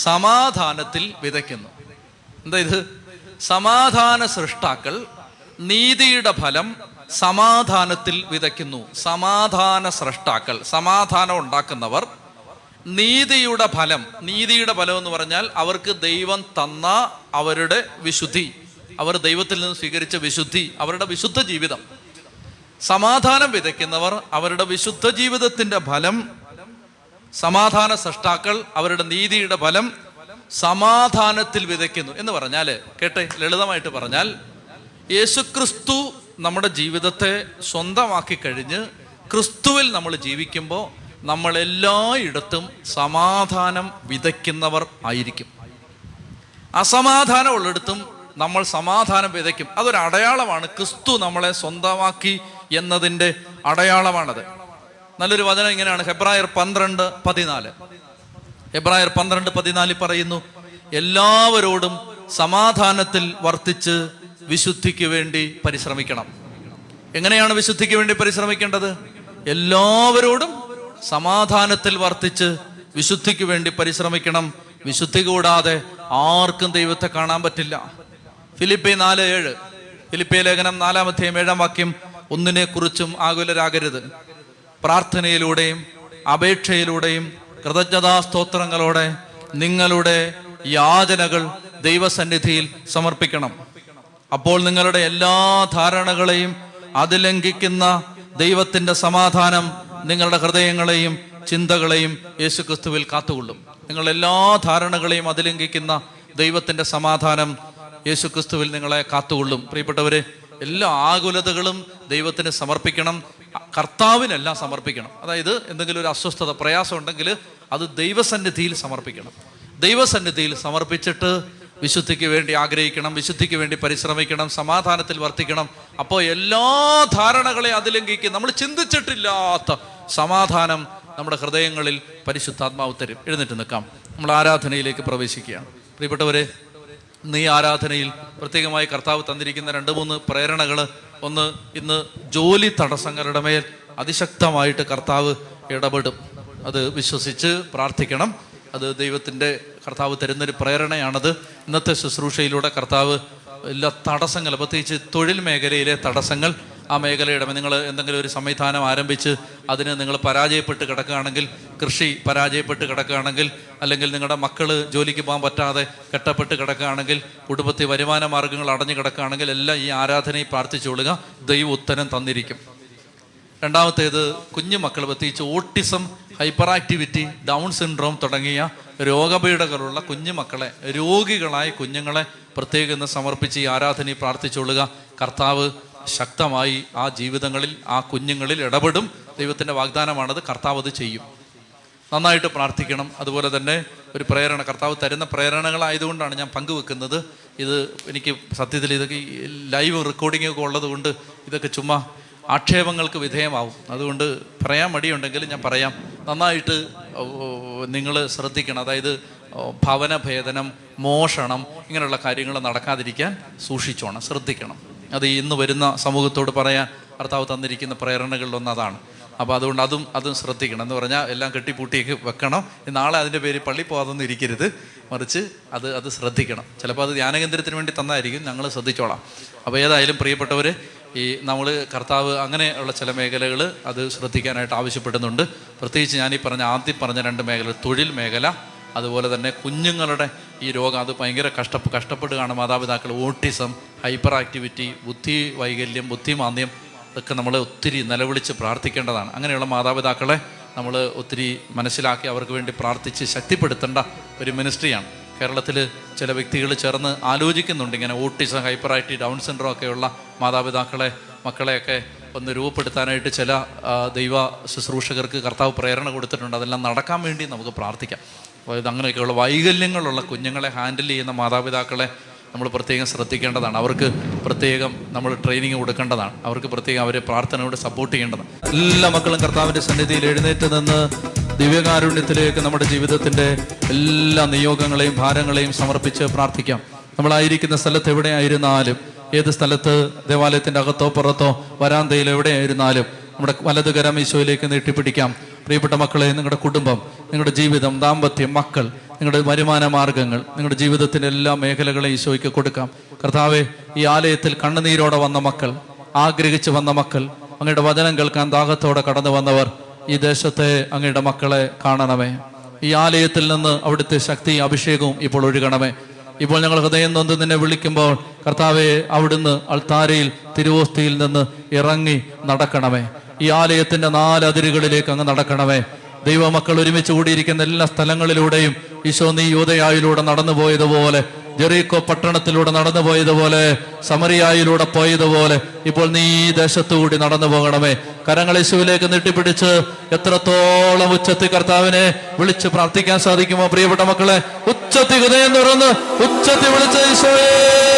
സമാധാനത്തിൽ വിതയ്ക്കുന്നു. എന്താ ഇത്? സമാധാന സൃഷ്ടാക്കൾ നീതിയുടെ ഫലം സമാധാനത്തിൽ വിതയ്ക്കുന്നു. സമാധാന സൃഷ്ടാക്കൾ സമാധാനം ഉണ്ടാക്കുന്നവർ നീതിയുടെ ഫലം നീതിയുടെ ഫലം എന്ന് പറഞ്ഞാൽ അവർക്ക് ദൈവം തന്ന അവരുടെ വിശുദ്ധി. അവർ ദൈവത്തിൽ നിന്ന് സ്വീകരിച്ച വിശുദ്ധി അവരുടെ വിശുദ്ധ ജീവിതം. സമാധാനം വിതയ്ക്കുന്നവർ അവരുടെ വിശുദ്ധ ജീവിതത്തിന്റെ ഫലം സമാധാന സൃഷ്ടാക്കൾ അവരുടെ നീതിയുടെ ഫലം സമാധാനത്തിൽ വിതയ്ക്കുന്നു എന്ന് പറഞ്ഞാൽ കേട്ടെ ലളിതമായിട്ട് പറഞ്ഞാൽ യേശുക്രിസ്തു നമ്മുടെ ജീവിതത്തെ സ്വന്തമാക്കി കഴിഞ്ഞ് ക്രിസ്തുവിൽ നമ്മൾ ജീവിക്കുമ്പോൾ നമ്മൾ എല്ലായിടത്തും സമാധാനം വിതയ്ക്കുന്നവർ ആയിരിക്കും. അസമാധാനം ഉള്ളിടത്തും നമ്മൾ സമാധാനം വിതയ്ക്കും. അതൊരു അടയാളമാണ് ക്രിസ്തു നമ്മളെ സ്വന്തമാക്കി എന്നതിന്റെ അടയാളമാണത്. നല്ലൊരു വചനം ഇങ്ങനെയാണ്. ഹെബ്രായർ പന്ത്രണ്ട് പതിനാല്. ഹെബ്രായർ പന്ത്രണ്ട് പതിനാലിൽ പറയുന്നു എല്ലാവരോടും സമാധാനത്തിൽ വർത്തിച്ച് വിശുദ്ധിക്ക് വേണ്ടി പരിശ്രമിക്കണം. എങ്ങനെയാണ് വിശുദ്ധിക്ക് വേണ്ടി പരിശ്രമിക്കേണ്ടത്? എല്ലാവരോടും സമാധാനത്തിൽ വർത്തിച്ച് വിശുദ്ധിക്ക് വേണ്ടി പരിശ്രമിക്കണം. വിശുദ്ധി കൂടാതെ ആർക്കും ദൈവത്തെ കാണാൻ പറ്റില്ല. ഫിലിപ്പി നാല് ഏഴ്. ഫിലിപ്പി ലേഖനം നാലാമത്തെയും ഏഴാം വാക്യം ഒന്നിനെ കുറിച്ചും ആകുലരാകരുത്. പ്രാർത്ഥനയിലൂടെയും അപേക്ഷയിലൂടെയും കൃതജ്ഞതാ സ്തോത്രങ്ങളോടെ നിങ്ങളുടെ യാചനകൾ ദൈവസന്നിധിയിൽ സമർപ്പിക്കണം. അപ്പോൾ നിങ്ങളുടെ എല്ലാ ധാരണകളെയും അതിലംഘിക്കുന്ന ദൈവത്തിന്റെ സമാധാനം നിങ്ങളുടെ ഹൃദയങ്ങളെയും ചിന്തകളെയും യേശുക്രിസ്തുവിൽ കാത്തുകൊള്ളും. നിങ്ങൾ എല്ലാ ധാരണകളെയും അതിലംഘിക്കുന്ന ദൈവത്തിന്റെ സമാധാനം യേശുക്രിസ്തുവിൽ നിങ്ങളെ കാത്തുകൊള്ളും. പ്രിയപ്പെട്ടവരെ എല്ലാ ആകുലതകളും ദൈവത്തിന് സമർപ്പിക്കണം. കർത്താവിനെല്ലാം സമർപ്പിക്കണം. അതായത് എന്തെങ്കിലും ഒരു അസ്വസ്ഥത പ്രയാസം ഉണ്ടെങ്കിൽ അത് ദൈവസന്നിധിയിൽ സമർപ്പിക്കണം. ദൈവസന്നിധിയിൽ സമർപ്പിച്ചിട്ട് വിശുദ്ധിക്ക് വേണ്ടി ആഗ്രഹിക്കണം വിശുദ്ധിക്ക് വേണ്ടി പരിശ്രമിക്കണം സമാധാനത്തിൽ വർത്തിക്കണം. അപ്പോൾ എല്ലാ ധാരണകളെ അതിലംഘിക്കും. നമ്മൾ ചിന്തിച്ചിട്ടില്ലാത്ത സമാധാനം നമ്മുടെ ഹൃദയങ്ങളിൽ പരിശുദ്ധാത്മാവ് തരും. എഴുന്നേറ്റ് നിൽക്കാം. നമ്മൾ ആരാധനയിലേക്ക് പ്രവേശിക്കുകയാണ്. പ്രിയപ്പെട്ടവരെ ഈ ആരാധനയിൽ പ്രത്യേകമായി കർത്താവ് തന്നിരിക്കുന്ന രണ്ട് മൂന്ന് പ്രേരണകൾ ഒന്ന് ഇന്ന് ജോലി തടസ്സങ്ങളുടെ മേൽ അതിശക്തമായിട്ട് കർത്താവ് ഇടപെടും. അത് വിശ്വസിച്ച് പ്രാർത്ഥിക്കണം. അത് ദൈവത്തിന്റെ കർത്താവ് തരുന്നൊരു പ്രേരണയാണത്. ഇന്നത്തെ ശുശ്രൂഷയിലൂടെ കർത്താവ് എല്ലാ തടസ്സങ്ങൾ പ്രത്യേകിച്ച് തൊഴിൽ മേഖലയിലെ തടസ്സങ്ങൾ ആ മേഖലയുടെ നിങ്ങൾ എന്തെങ്കിലും ഒരു സംവിധാനം ആരംഭിച്ച് അതിന് നിങ്ങൾ പരാജയപ്പെട്ട് കിടക്കുകയാണെങ്കിൽ കൃഷി പരാജയപ്പെട്ട് കിടക്കുകയാണെങ്കിൽ അല്ലെങ്കിൽ നിങ്ങളുടെ മക്കൾ ജോലിക്ക് പോകാൻ പറ്റാതെ കെട്ടപ്പെട്ട് കിടക്കുകയാണെങ്കിൽ കുടുംബത്തിൽ വരുമാന മാർഗങ്ങൾ അടഞ്ഞു കിടക്കുകയാണെങ്കിൽ എല്ലാം ഈ ആരാധനയിൽ പ്രാർത്ഥിച്ചുകൊള്ളുക ദൈവ ഉത്തരം തന്നിരിക്കും. രണ്ടാമത്തേത് കുഞ്ഞു മക്കൾ പ്രത്യേകിച്ച് autism hyper activity down syndrome തുടങ്ങിയ രോഗപീഠകളുള്ള കുഞ്ഞു മക്കളെ രോഗികളായ കുഞ്ഞുങ്ങളെ പ്രത്യേകം സമർപ്പിച്ച് ഈ ആരാധനയിൽ പ്രാർത്ഥിച്ചുകൊള്ളുക കർത്താവ് ശക്തമായി ആ ജീവിതങ്ങളിൽ ആ കുഞ്ഞുങ്ങളിൽ ഇടപെടും. ദൈവത്തിന്റെ വാഗ്ദാനമാണത് കർത്താവ് അത് ചെയ്യും. നന്നായിട്ട് പ്രാർത്ഥിക്കണം. അതുപോലെ തന്നെ ഒരു പ്രേരണ കർത്താവ് തരുന്ന പ്രേരണകളായതുകൊണ്ടാണ് ഞാൻ പങ്കുവെക്കുന്നത്. ഇത് എനിക്ക് സത്യത്തിൽ ഇതൊക്കെ ലൈവ് റെക്കോർഡിംഗ് ഒക്കെ ഉള്ളതുകൊണ്ട് ഇതൊക്കെ ചുമ്മാ ആക്ഷേപങ്ങൾക്ക് വിധേയമാവും. അതുകൊണ്ട് പറയാൻ മടിയുണ്ടെങ്കിൽ ഞാൻ പറയാം. നന്നായിട്ട് നിങ്ങൾ ശ്രദ്ധിക്കണം. അതായത് ഭവനഭേദനം മോഷണം ഇങ്ങനെയുള്ള കാര്യങ്ങൾ നടക്കാതിരിക്കാൻ സൂക്ഷിച്ചോണം ശ്രദ്ധിക്കണം. അത് ഇന്ന് വരുന്ന സമൂഹത്തോട് പറയാൻ ഭർത്താവ് തന്നിരിക്കുന്ന പ്രേരണകളിലൊന്ന് അതാണ് അപ്പോൾ അതുകൊണ്ട് അതും അതും ശ്രദ്ധിക്കണം. എന്ന് പറഞ്ഞാൽ എല്ലാം കെട്ടിപ്പൂട്ടിയൊക്കെ വെക്കണം. നാളെ അതിന്റെ പേര് പള്ളി പോകാതൊന്നും ഇരിക്കരുത്. മറിച്ച് അത് അത് ശ്രദ്ധിക്കണം. ചിലപ്പോൾ അത് ധ്യാനകേന്ദ്രത്തിന് വേണ്ടി തന്നായിരിക്കും. ഞങ്ങൾ ശ്രദ്ധിച്ചോളാം. അപ്പോൾ ഏതായാലും പ്രിയപ്പെട്ടവർ ഈ നമ്മൾ കർത്താവ് അങ്ങനെയുള്ള ചില മേഖലകൾ അത് ശ്രദ്ധിക്കാനായിട്ട് ആവശ്യപ്പെടുന്നുണ്ട്. പ്രത്യേകിച്ച് ഞാൻ ഈ പറഞ്ഞ ആദ്യം പറഞ്ഞ രണ്ട് മേഖല തൊഴിൽ മേഖല അതുപോലെ തന്നെ കുഞ്ഞുങ്ങളുടെ ഈ രോഗം അത് ഭയങ്കര കഷ്ട കഷ്ടപ്പെടുകയാണ്. മാതാപിതാക്കൾ ഓട്ടിസം ഹൈപ്പർ ആക്ടിവിറ്റി ബുദ്ധി വൈകല്യം ബുദ്ധിമാന്ദ്യം ഒക്കെ നമ്മൾ ഒത്തിരി നിലവിളിച്ച് പ്രാർത്ഥിക്കേണ്ടതാണ്. അങ്ങനെയുള്ള മാതാപിതാക്കളെ നമ്മൾ ഒത്തിരി മനസ്സിലാക്കി അവർക്ക് വേണ്ടി പ്രാർത്ഥിച്ച് ശക്തിപ്പെടുത്തേണ്ട ഒരു മിനിസ്ട്രിയാണ്. കേരളത്തിൽ ചില വ്യക്തികൾ ചേർന്ന് ആലോചിക്കുന്നുണ്ട്. ഇങ്ങനെ autism hyperactivity Down syndrome ഒക്കെയുള്ള മാതാപിതാക്കളെ മക്കളെയൊക്കെ ഒന്ന് രൂപപ്പെടുത്താനായിട്ട് ചില ദൈവ ശുശ്രൂഷകർക്ക് കർത്താവ് പ്രേരണ കൊടുത്തിട്ടുണ്ട്. അതെല്ലാം നടക്കാൻ വേണ്ടി നമുക്ക് പ്രാർത്ഥിക്കാം. ഇത് അങ്ങനെയൊക്കെയുള്ള വൈകല്യങ്ങളുള്ള കുഞ്ഞുങ്ങളെ ഹാൻഡിൽ ചെയ്യുന്ന മാതാപിതാക്കളെ നമ്മൾ പ്രത്യേകം ശ്രദ്ധിക്കേണ്ടതാണ്. അവർക്ക് പ്രത്യേകം നമ്മൾ ട്രെയിനിങ് കൊടുക്കേണ്ടതാണ്. അവർക്ക് പ്രത്യേകം അവരെ പ്രാർത്ഥനയോട് സപ്പോർട്ട് ചെയ്യേണ്ടതാണ്. എല്ലാ മക്കളും കർത്താവിന്റെ സന്നിധിയിൽ എഴുന്നേറ്റ് നിന്ന് ദിവ്യകാരുണ്യത്തിലേക്ക് നമ്മുടെ ജീവിതത്തിന്റെ എല്ലാ നിയോഗങ്ങളെയും ഭാരങ്ങളെയും സമർപ്പിച്ച് പ്രാർത്ഥിക്കാം. നമ്മളായിരിക്കുന്ന സ്ഥലത്ത് എവിടെയായിരുന്നാലും ഏത് സ്ഥലത്ത് ദേവാലയത്തിന്റെ അകത്തോ പുറത്തോ വരാന്തയിൽ എവിടെയായിരുന്നാലും നമ്മുടെ വലതുകരം ഈശോയിലേക്ക് നീട്ടിപ്പിടിക്കാം. പ്രിയപ്പെട്ട മക്കളെ നിങ്ങളുടെ കുടുംബം നിങ്ങളുടെ ജീവിതം ദാമ്പത്യം മക്കൾ നിങ്ങളുടെ വരുമാന മാർഗങ്ങൾ നിങ്ങളുടെ ജീവിതത്തിന്റെ എല്ലാ മേഖലകളെയും ഈശോയ്ക്ക് കൊടുക്കാം. കർത്താവെ ഈ ആലയത്തിൽ കണ്ണുനീരോടെ വന്ന മക്കൾ ആഗ്രഹിച്ചു വന്ന മക്കൾ അങ്ങയുടെ വചനം കേൾക്കാൻ ദാഹത്തോടെ കടന്നു വന്നവർ ഈ ദേശത്തെ അങ്ങയുടെ മക്കളെ കാണണമേ. ഈ ആലയത്തിൽ നിന്ന് അവിടുത്തെ ശക്തി അഭിഷേകവും ഇപ്പോൾ ഒഴുകണമേ. ഇപ്പോൾ ഞങ്ങൾ ഹൃദയം നൊന്ത് നിന്നെ വിളിക്കുമ്പോൾ കർത്താവെ അവിടുന്ന് അൾത്താരയിൽ തിരുവോസ്തിയിൽ നിന്ന് ഇറങ്ങി നടക്കണമേ. ഈ ആലയത്തിന്റെ നാല് അതിരുകളിലേക്ക് അങ്ങ് നടക്കണമേ. ദൈവമക്കൾ ഒരുമിച്ച് കൂടിയിരിക്കുന്ന എല്ലാ സ്ഥലങ്ങളിലൂടെയും ഈശോ നീ യൂതയായിലൂടെ നടന്നു പോയതുപോലെ ജെറീക്കോ പട്ടണത്തിലൂടെ നടന്നു പോയതുപോലെ സമറിയായിലൂടെ പോയതുപോലെ ഇപ്പോൾ നീ ഈ ദേശത്തുകൂടി നടന്നു പോകണമേ. കരങ്ങൾ യേശുവിലേക്ക് നീട്ടിപ്പിടിച്ച് എത്രത്തോളം ഉച്ചത്തി കർത്താവിനെ വിളിച്ച് പ്രാർത്ഥിക്കാൻ സാധിക്കുമോ പ്രിയപ്പെട്ട മക്കളെ? ഉച്ചത്തി ഹൃദയം തുറന്ന് ഉച്ചത്തി വിളിച്ച ഈശോയെ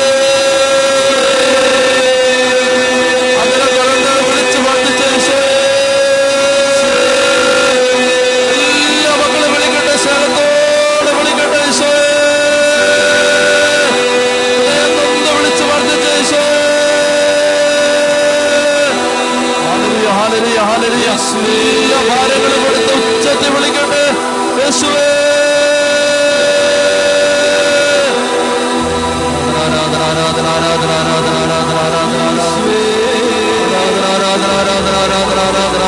ഭാരങ്ങളും കൊടുത്ത് ഉച്ചത്തിൽ യേശുവേ ആരാധന, ആരാധന, ആരാധന, ആരാധന, ആരാധന, ആരാധന, ആരാധന.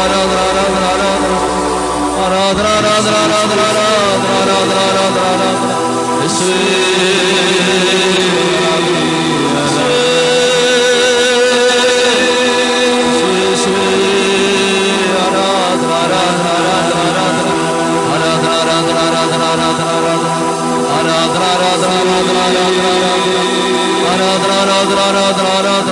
adrar adrar